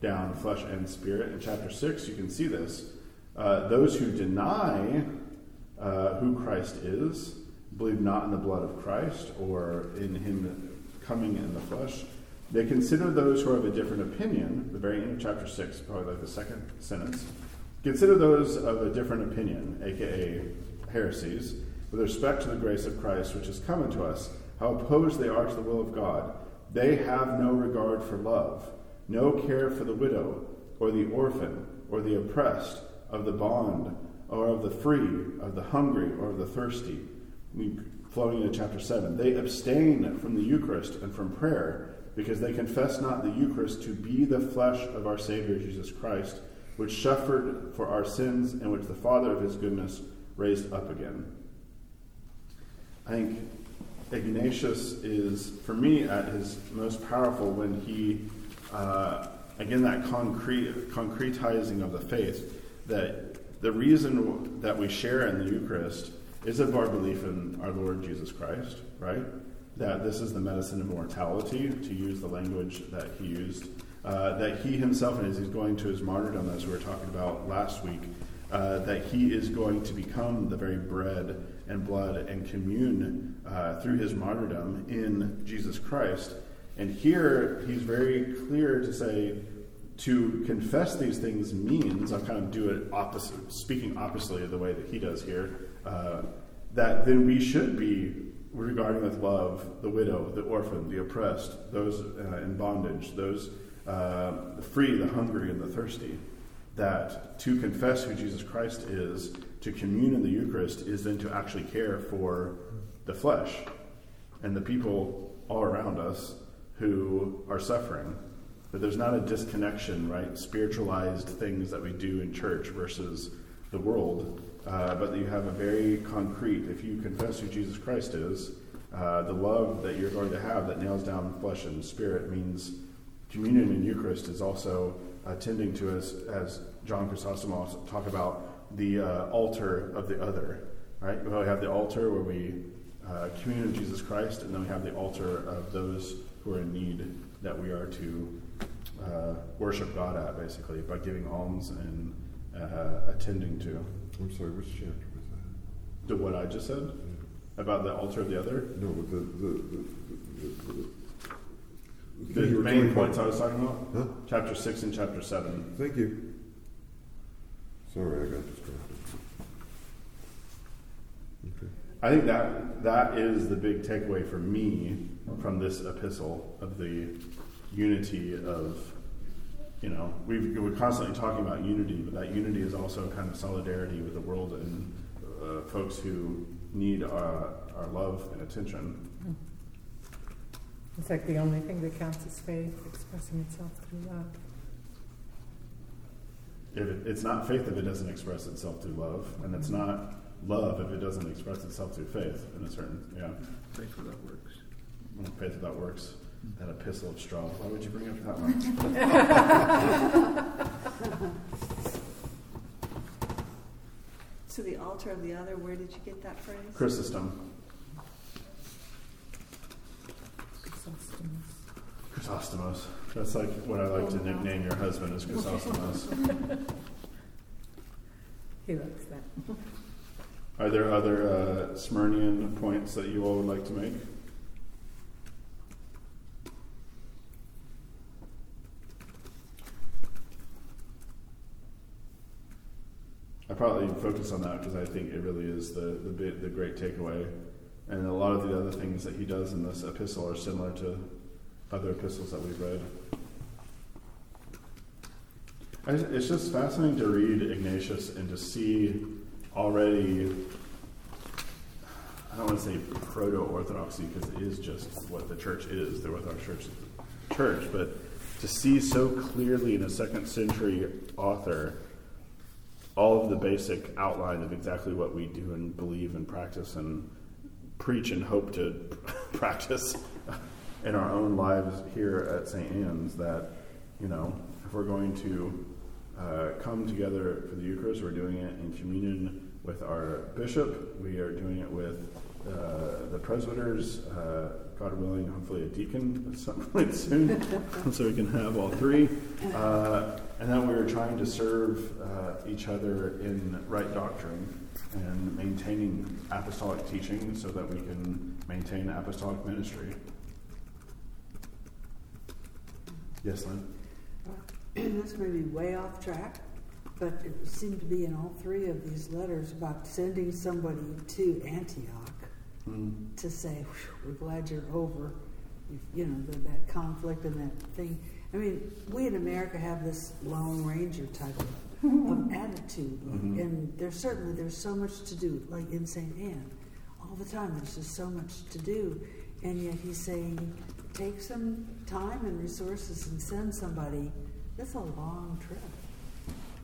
down flesh and spirit. In chapter 6, you can see this. Uh, those who deny uh, who Christ is, believe not in the blood of Christ or in him coming in the flesh, they consider those who are of a different opinion, the very end of chapter 6, probably like the second sentence, consider those of a different opinion, aka heresies, with respect to the grace of Christ which has come unto us, how opposed they are to the will of God. They have no regard for love, no care for the widow, or the orphan, or the oppressed, of the bond, or of the free, of the hungry, or of the thirsty. Flowing into chapter 7. They abstain from the Eucharist and from prayer because they confess not the Eucharist to be the flesh of our Savior Jesus Christ, which suffered for our sins and which the Father of his goodness raised up again. I think Ignatius is, for me, at his most powerful when he, uh, again, that concrete concretizing of the faith. That the reason that we share in the Eucharist is of our belief in our Lord Jesus Christ, right? That this is the medicine of mortality, to use the language that he used. Uh, that he himself, and as he's going to his martyrdom, as we were talking about last week, uh, that he is going to become the very bread and blood and commune uh, through his martyrdom in Jesus Christ. And here he's very clear to say to confess these things means, I'll kind of do it opposite, speaking oppositely of the way that he does here, uh, that then we should be regarding with love the widow, the orphan, the oppressed, those uh, in bondage, those uh, free, the hungry, and the thirsty. That to confess who Jesus Christ is, to commune in the Eucharist, is then to actually care for the flesh and the people all around us who are suffering. That there's not a disconnection, right? Spiritualized things that we do in church versus the world, uh, but that you have a very concrete, if you confess who Jesus Christ is, uh, the love that you're going to have that nails down flesh and spirit means communion in Eucharist is also attending to, us, as John Chrysostom also talk about, the uh, altar of the other, right? We have the altar where we uh, commune with Jesus Christ, and then we have the altar of those who are in need that we are to uh, worship God at, basically, by giving alms and uh, attending to. I'm sorry, which chapter was that? To what I just said about the altar of the other. No, the the the, the, The, you were main talking points I was talking about. Huh? Chapter six and chapter seven. Thank you. Sorry, I got distracted. Okay. I think that that is the big takeaway for me from this epistle of the unity of, you know, we've, we're constantly talking about unity, but that unity is also kind of solidarity with the world and uh, folks who need our, our love and attention. It's like the only thing that counts is faith expressing itself through love. If it, it's not faith if it doesn't express itself through love, and it's not love if it doesn't express itself through faith in a certain, yeah. Faith without works. Well, Faith without works. That epistle of straw. Why would you bring up that one? So the altar of the other, where did you get that phrase? Chrysostom. Chrysostomos. Chrysostomos. That's like what I like to nickname your husband is Chrysostomos. He likes that. Are there other uh, Smyrnaean points that you all would like to make? I probably focus on that because I think it really is the the, bit, the great takeaway, and a lot of the other things that he does in this epistle are similar to other epistles that we've read. It's just fascinating to read Ignatius and to see already. I don't want to say proto orthodoxy because it is just what the church is. The Orthodox Church church, but to see so clearly in a second century author all of the basic outline of exactly what we do and believe and practice and preach and hope to practice in our own lives here at St. Anne's that, you know, if we're going to uh, come together for the Eucharist, we're doing it in communion with our bishop, we are doing it with uh, the presbyters, uh, God willing, hopefully a deacon at some point soon, so we can have all three. Uh, and then we are trying to serve uh, each other in right doctrine and maintaining apostolic teaching so that we can maintain apostolic ministry. Yes, Lynn? this may be way off track, but it seemed to be in all three of these letters about sending somebody to Antioch Mm. to say, "We're glad you're over," you know, the, that conflict and that thing. I mean, we in America have this Lone Ranger type of, of attitude, Mhm. and there's certainly there's so much to do, like in St. Anne, all the time. There's just so much to do, and yet he's saying, take some time and resources and send somebody. That's a long trip.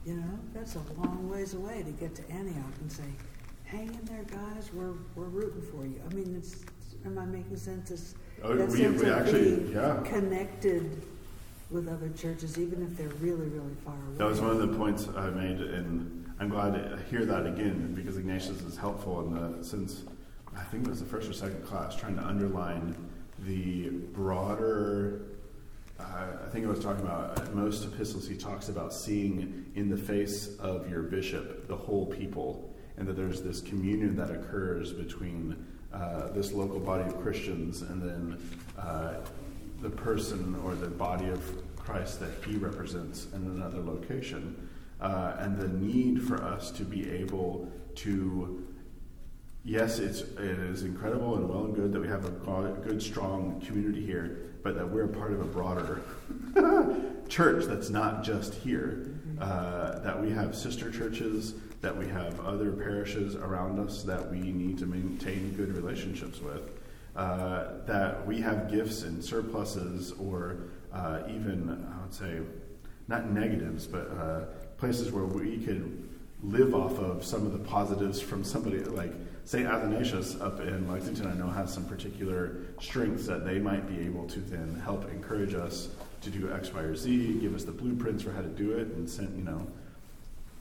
You know, that's a long ways away to get to Antioch and say, hang in there, guys. We're, we're rooting for you. I mean, it's, am I making sense? It's Oh, that we- sense we of actually- being yeah. connected with other churches, even if they're really, really far away. That was one of the points I made, and I'm glad to hear that again because Ignatius is helpful in the since I think it was the first or second class trying to underline the broader. Uh, I think I was talking about uh, most epistles. He talks about seeing in the face of your bishop the whole people, and that there's this communion that occurs between uh, this local body of Christians and then uh, the person or the body of Christ that he represents in another location, uh, and the need for us to be able to. Yes, it's it is incredible and well and good that we have a good, strong community here, but that we're a part of a broader church that's not just here. Uh, that we have sister churches, that we have other parishes around us that we need to maintain good relationships with uh, that we have gifts and surpluses, or uh, even, I would say, not negatives, but uh, places where we could live off of some of the positives from somebody like St. Athanasius up in Lexington. I know has some particular strengths that they might be able to then help encourage us to do X, Y, or Z, give us the blueprints for how to do it, and send, you know,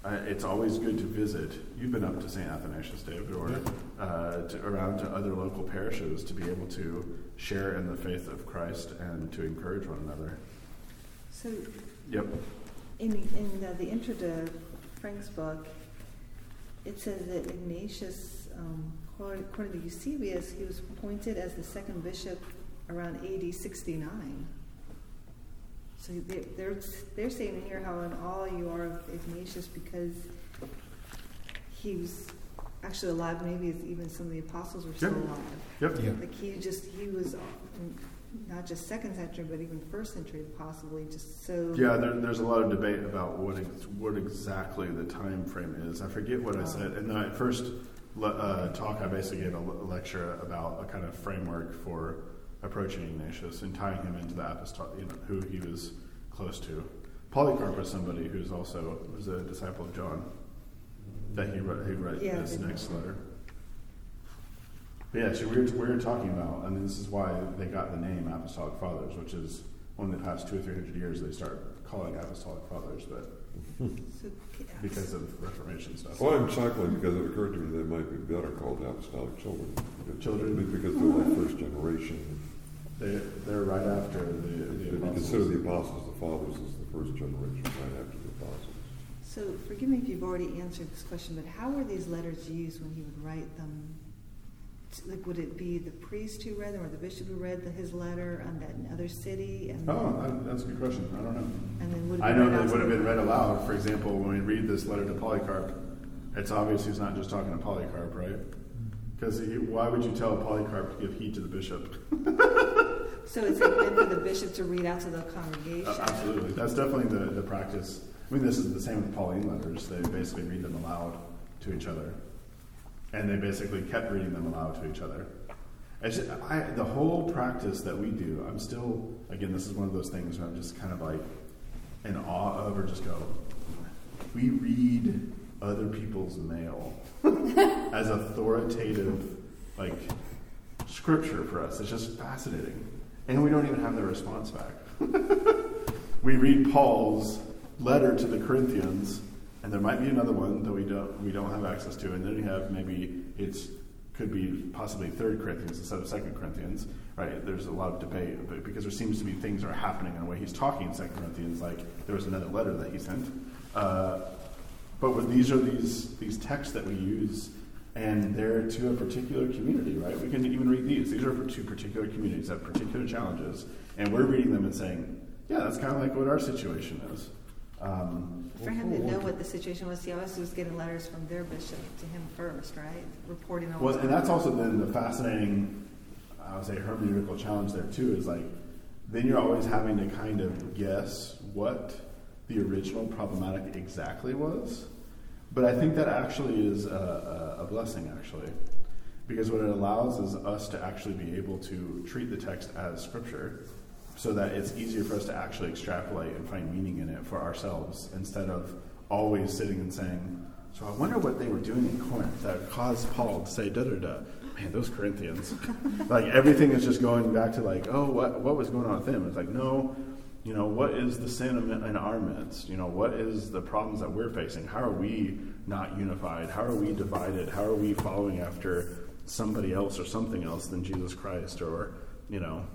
uh, it's always good to visit. You've been up to St. Athanasius, David, or uh, to, around to other local parishes to be able to share in the faith of Christ and to encourage one another. So, Yep. in, in uh, the intro to Frank's book, it says that Ignatius, um, according according to Eusebius, he was appointed as the second bishop around AD 69. So they're, they're, they're saying here how in awe you are of Ignatius because he was actually alive, maybe as even some of the apostles were still Yep. alive. Yep. Yeah. Like he just, he was not just second century, but even first century, possibly just so. Yeah, there, there's a lot of debate about what ex- what exactly the time frame is. I forget what I said. In the first le- uh, talk, I basically gave a lecture about a kind of framework for approaching Ignatius and tying him into the apostolic, you know, who he was close to. Polycarp was somebody who's also was a disciple of John. That he wrote, he wrote Yeah, this next letter. But yeah, so we were, we were talking about, and this is why they got the name Apostolic Fathers, which is of the past two or three hundred years they start calling Apostolic Fathers, but so because of Reformation stuff. Well, I'm chuckling because it occurred to me they might be better called apostolic children. Children. Because they're like first generation. They, they're right after the, If the you consider apostles. the apostles the fathers as the first generation right after the apostles. So forgive me if you've already answered this question, but how were these letters used when he would write them? Like, would it be the priest who read them, or the bishop who read the, his letter on that other city, and Oh, that- that's a good question. I don't know. and then would it I know read that it would have been read aloud. For example, when we read this letter to Polycarp, it's obvious he's not just talking to Polycarp, right? Because why would you tell Polycarp to give heed to the bishop? So it's like meant for the bishop to read out to the congregation. Uh, absolutely. That's definitely the, the practice. I mean, this is the same with Pauline letters. They basically read them aloud to each other. And they basically kept reading them aloud to each other. Just, I, the whole practice that we do, I'm still, again, this is one of those things where I'm just kind of like in awe of or just go, we read other people's mail as authoritative, like, scripture for us. It's just fascinating. And we don't even have their response back. we read Paul's letter to the Corinthians, and there might be another one that we don't we don't have access to, and then we have maybe it's could be possibly Third Corinthians instead of Second Corinthians, right? There's a lot of debate but because there seems to be things are happening in a way he's talking in Second Corinthians, like there was another letter that he sent. Uh, but with these are these these texts that we use, and they're to a particular community, right? We can even read these. These are two particular communities that have particular challenges, and we're reading them and saying, "Yeah, that's kind of like what our situation is." Um, For him to know what the situation was, he always was getting letters from their bishop to him first, right? Reporting on well, and that's also then the fascinating, I would say, hermeneutical challenge there too. Is like, then you're always having to kind of guess what the original problematic exactly was. But I think that actually is a, a, a blessing, actually, because what it allows is us to actually be able to treat the text as scripture, so that it's easier for us to actually extrapolate and find meaning in it for ourselves, instead of always sitting and saying, "So I wonder what they were doing in Corinth that caused Paul to say da da da." man, those Corinthians, like everything is just going back to like, oh, what what was going on with them? It's like, no, you know, what is the sin in in our midst? You know, what is the problems that we're facing? How are we not unified? How are we divided? How are we following after somebody else or something else than Jesus Christ? Or, you know,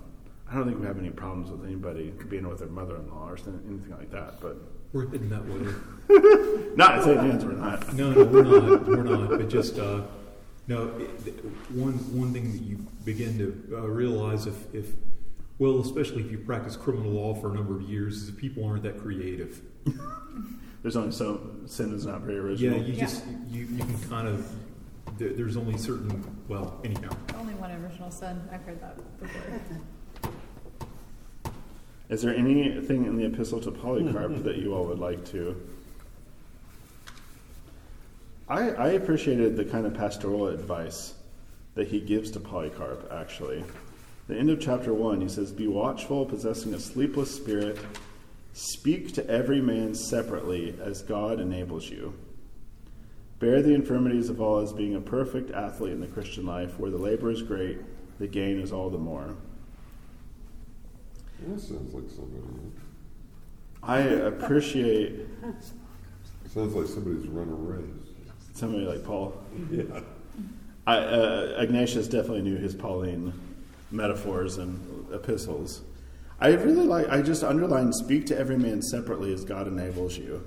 I don't think we have any problems with anybody being with their mother-in-law or anything like that, but. We're heading that way. not at St. Anne's, we're not. No, no, we're not. We're not. But just uh, no. It, one one thing that you begin to uh, realize if, if well, especially if you practice criminal law for a number of years, is that people aren't that creative. There's only so sin is not very original. Yeah, you just you, you can kind of there, there's only certain well anyhow. Only one original sin. I've heard that before. Is there anything in the epistle to Polycarp hmm. that you all would like to? I, I appreciated the kind of pastoral advice that he gives to Polycarp, actually. The end of chapter 1, he says, Be watchful, possessing a sleepless spirit. Speak to every man separately as God enables you. Bear the infirmities of all as being a perfect athlete in the Christian life, where the labor is great, the gain is all the more. That sounds like somebody. I appreciate Sounds like somebody's run a race. somebody like Paul. Yeah. I, uh, Ignatius definitely knew his Pauline metaphors and epistles. I really like, I just underlined speak to every man separately as God enables you.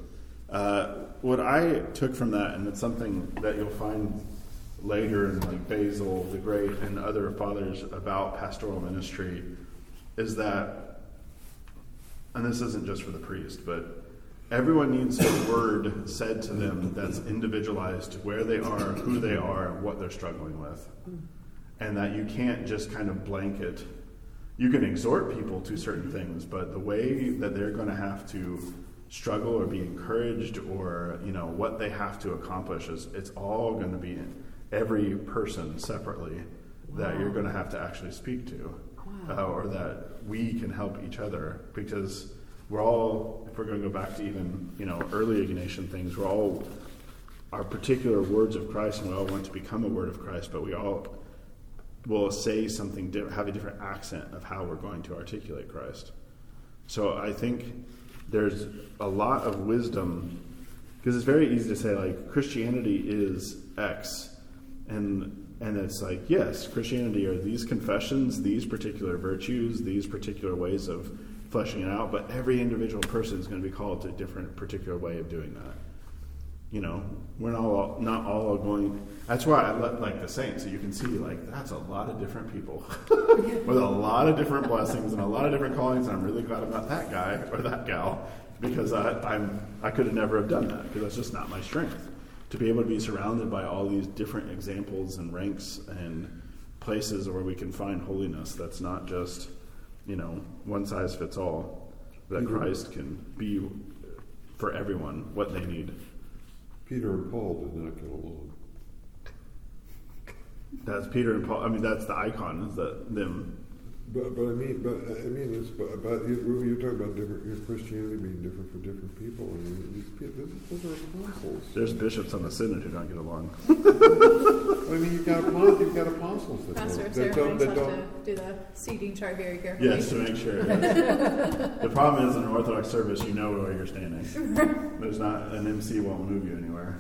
Uh, what I took from that, and it's something that you'll find later in like Basil the Great and other fathers about pastoral ministry, is that, and this isn't just for the priest, but everyone needs a word said to them that's individualized to where they are, who they are, what they're struggling with. And that you can't just kind of blanket. You can exhort people to certain things, but the way that they're going to have to struggle or be encouraged or you know what they have to accomplish is it's all going to be every person separately that you're going to have to actually speak to uh, or that we can help each other because we're all if we're going to go back to even you know early ignatian things we're all our particular words of christ and we all want to become a word of christ but we all will say something have a different accent of how we're going to articulate christ. So i think there's a lot of wisdom because it's very easy to say like christianity is x and and it's like yes christianity are these confessions these particular virtues these particular ways of fleshing it out but every individual person is going to be called to a different particular way of doing that. You know we're not all not all going that's why i let like the saints so you can see like that's a lot of different people. With a lot of different blessings and a lot of different callings and i'm really glad i'm not that guy or that gal because I, i'm i could have never have done that because that's just not my strength to be able to be surrounded by all these different examples and ranks and places where we can find holiness that's not just you know one size fits all that mm-hmm. christ can be for everyone what they need Peter and Paul did not get along. That's Peter and Paul. I mean, that's the icon. Is that them? But, but I mean, but I mean, it's but about you, you're talking about different your Christianity being different for different people. I mean, these people, those are apostles. There's bishops on the synod who don't get along. I mean, you've got apostles, you've got apostles that Pastor don't, of that don't, that have don't. to do the seating chart very carefully. Yes, to make sure. yes. the problem is in an Orthodox service, you know where you're standing. There's not an MC won't move you anywhere.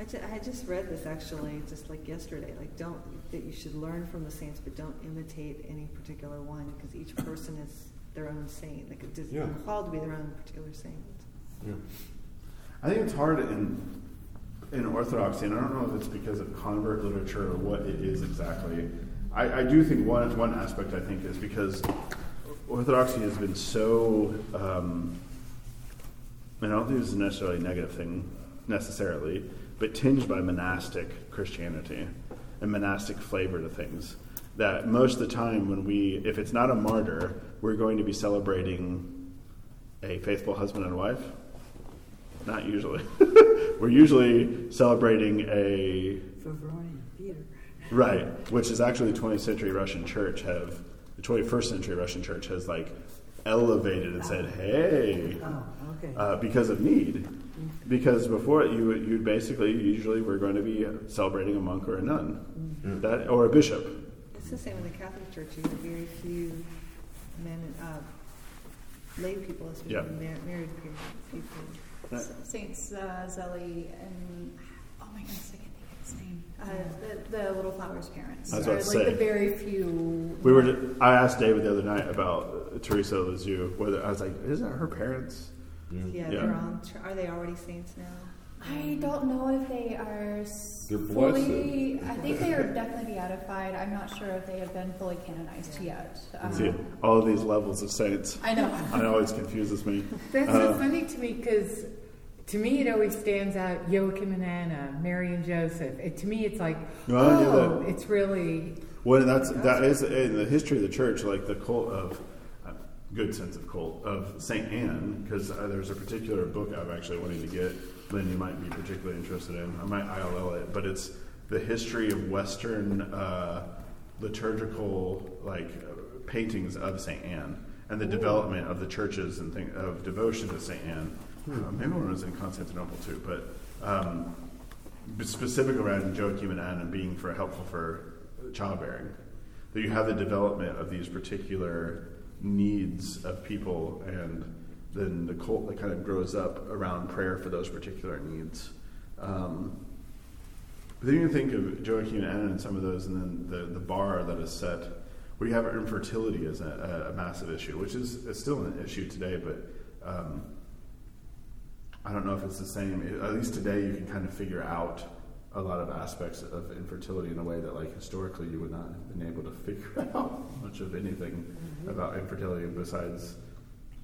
I, ju- I just read this actually just like yesterday. Like, don't that you should learn from the saints, but don't imitate any particular one because each person is their own saint. Like, it is Yeah. called to be their own particular saint. Yeah. I think it's hard in in Orthodoxy, and I don't know if it's because of convert literature or what it is exactly. I, I do think one one aspect I think is because Orthodoxy has been so. Um, and I don't think this is necessarily a negative thing necessarily, but tinged by monastic Christianity and monastic flavor to things. That most of the time, when we, if it's not a martyr, we're going to be celebrating a faithful husband and wife. Not usually. we're usually celebrating a Peter. Right, which is actually the 20th century Russian church have, the 21st century Russian church has like elevated and said, hey, Oh, okay. uh, because of need. because before you you'd basically usually we're going to be celebrating a monk or a nun, Mm. that or a bishop. It's the same in the Catholic Church. You have very few men, uh, lay people, especially Yeah. mar- married people. Right. Saints uh, Zélie and oh my goodness, I can't think of his name. Uh, the, the little flowers parents. I was are about to like say. the very few. We were. I asked David the other night about Teresa of Lisieux. Whether I was like, is that her parents? Yeah. Yeah, Yeah. they're on. Are they already saints now? I don't know if they are They're fully. blessed. I think they are definitely beatified. I'm not sure if they have been fully canonized yet. Um, See all of these levels of saints. I know. It always confuses me. That's Uh, so funny to me because to me it always stands out Joachim and Anna, Mary and Joseph. It, to me, it's like, No, oh, it's really Well, that's that is in the history of the church, like the cult of uh, good sense of cult of Saint Anne, because uh, there's a particular book I'm actually wanting to get. Lynn, you might be particularly interested in. I might ILL it, but it's the history of Western uh, liturgical like paintings of Saint Anne and the development of the churches and thing of devotion to Saint Anne. Uh, maybe one was in Constantinople too, but. Um, specific around Joachim and Anna being for helpful for childbearing. That you have the development of these particular needs of people, and then the cult that kind of grows up around prayer for those particular needs. Um, but then you think of Joachim and Anna and some of those, and then the, the bar that is set, where you have infertility as a, a, a massive issue, which is, is still an issue today, but um, I don't know if it's the same. At least today, you can kind of figure out a lot of aspects of infertility in a way that, like, historically, you would not have been able to figure out much of anything mm-hmm. about infertility besides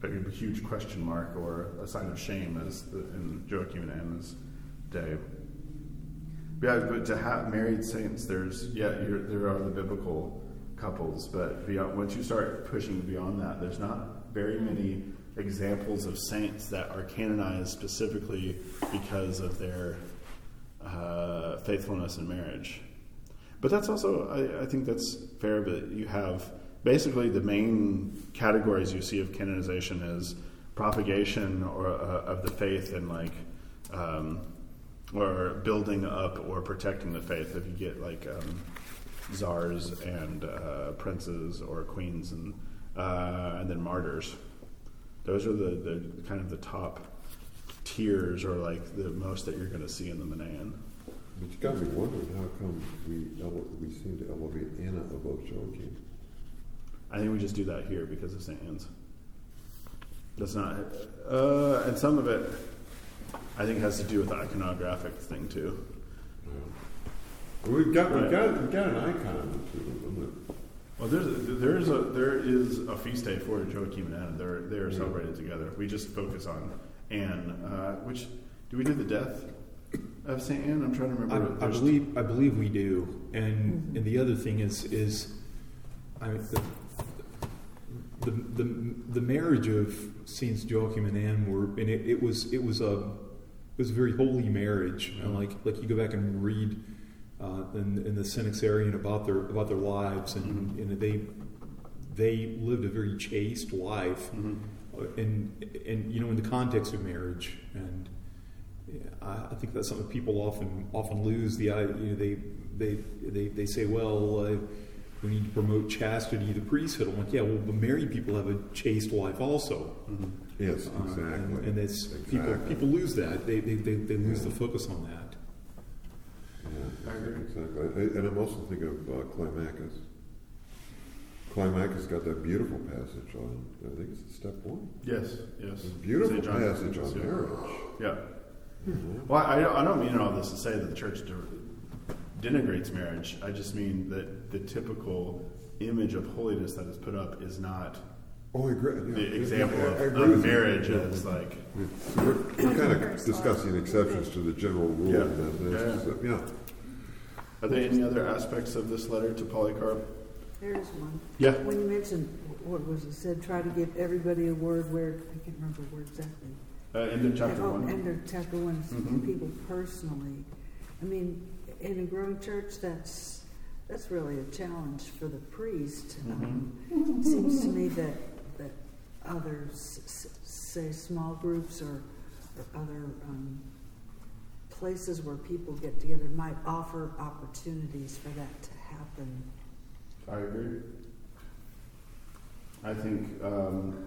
a huge question mark or a sign of shame, as the, in Joachim and Anna's day. Yeah, but to have married saints, there's yeah, you're, there are the biblical couples, but beyond once you start pushing beyond that, there's not very many examples of saints that are canonized specifically because of their uh, faithfulness in marriage. But that's also, I, I think that's fair. But you have basically the main categories you see of canonization is propagation or uh, of the faith and like. Um, or building up or protecting the faith. If you get like um, czars and uh, princes or queens and uh, and then martyrs, those are the, the kind of the top tiers or like the most that you're going to see in the Menaion. But you got me wondering how come we ele- we seem to elevate Anna above Joachim. I think we just do that here because of St. Anne's. That's not, uh, and some of it, I think, has to do with the iconographic thing too. We've got we've got we've got an icon to them. Well, there's a, there's a there is a feast day for Joachim and Anna. They're they are Yeah. celebrated together. We just focus on Anne. Uh, which do we do the death of Saint Anne? I'm trying to remember. I There's- believe I believe we do, and mm-hmm. and the other thing is is, I mean, the, the the the marriage of Saints Joachim and Anne were, and it, it was it was a it was a very holy marriage, and mm-hmm. like like you go back and read uh, in, in the Synaxarion about their about their lives, and, Mhm. and they they lived a very chaste life, Mhm. uh, and and you know in the context of marriage and I, I think that's something people often often lose the i- you know they they they, they say well uh, we need to promote chastity the priesthood I'm like yeah well the married people have a chaste life also Mhm. Yes, Uh, exactly. and, and it's people Exactly. people lose that they they, they, they lose Yeah. the focus on that Yeah, I agree. Exactly. I- And I'm also thinking of uh, Climacus. Climacus got that beautiful passage on, I think it's step one. Yes, yes. A beautiful passage on yeah. marriage. Yeah. Well, I, I don't mean all this to say that the church denigrates marriage. I just mean that the typical image of holiness that is put up is not Oh, I agree. Yeah, the yeah, example yeah, I of, agree of with you. marriage Yeah. as like. So We're, we're kind of discussing exceptions to the general rule. Yeah. that's- yeah. Are there any other aspects of this letter to Polycarp? There's one. Yeah. When you mentioned, what was it said, try to give everybody a word where, I can't remember where exactly. Uh, end of chapter oh, one. End of chapter one, Mhm. people personally. I mean, in a growing church, that's, that's really a challenge for the priest. Mm-hmm. Um, it seems to me that, that others, s- say small groups or, or other um, places where people get together might offer opportunities for that to happen. I agree. I think um,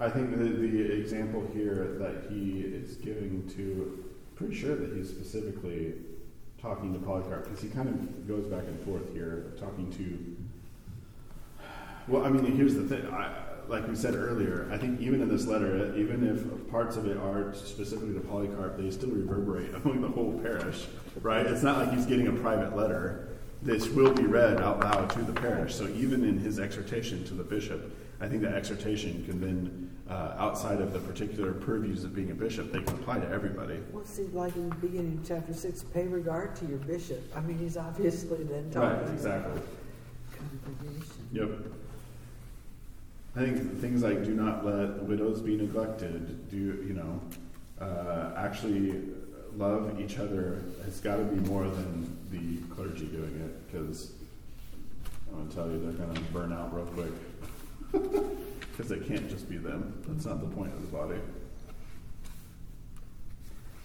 I think the, the example here that he is giving to, pretty sure that he's specifically talking to Polycarp because he kind of goes back and forth here, talking to. Well, I mean, here's the thing. I, like we said earlier, I think even in this letter, even if parts of it are specifically to Polycarp, they still reverberate among the whole parish, right? It's not like he's getting a private letter. This will be read out loud to the parish. So even in his exhortation to the bishop, I think that exhortation can then, uh, outside of the particular purviews of being a bishop, they can apply to everybody. Well, see, like in the beginning of chapter six, pay regard to your bishop. I mean, he's obviously then talking Right, exactly. Yep. I think things like do not let widows be neglected, do, you know, uh, actually love each other has got to be more than the clergy doing it because I'm going to tell you they're going to burn out real quick because it can't just be them. That's not the point of the body.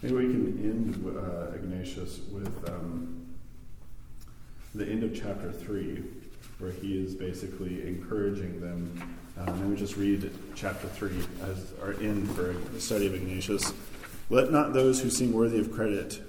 Maybe we can end uh, Ignatius with um, the end of chapter 3, where he is basically encouraging them. Um, let me just read chapter 3 as our end for the study of Ignatius. Let not those who seem worthy of credit,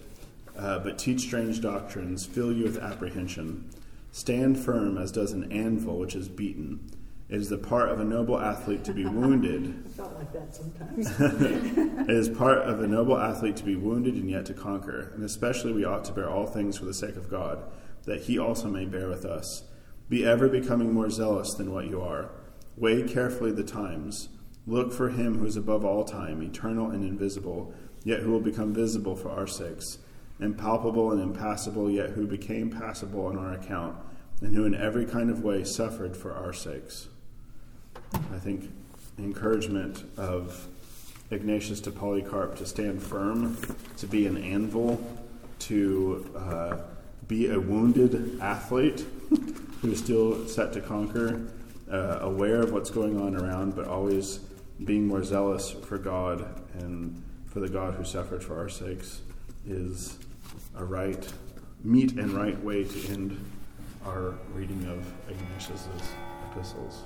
uh, but teach strange doctrines, fill you with apprehension. Stand firm as does an anvil which is beaten. It is the part of a noble athlete to be wounded. I felt like that sometimes. It is part of a noble athlete to be wounded and yet to conquer. And especially we ought to bear all things for the sake of God, that he also may bear with us. Be ever becoming more zealous than what you are. Weigh carefully the times. Look for him who is above all time, eternal and invisible, yet who will become visible for our sakes. Impalpable and impassible, yet who became passible on our account, and who in every kind of way suffered for our sakes. I think encouragement of Ignatius to Polycarp to stand firm, to be an anvil, to uh, be a wounded athlete who is still set to conquer, uh, aware of what's going on around, but always being more zealous for God and for the God who suffered for our sakes is a right, meet and right way to end our reading of Ignatius's epistles.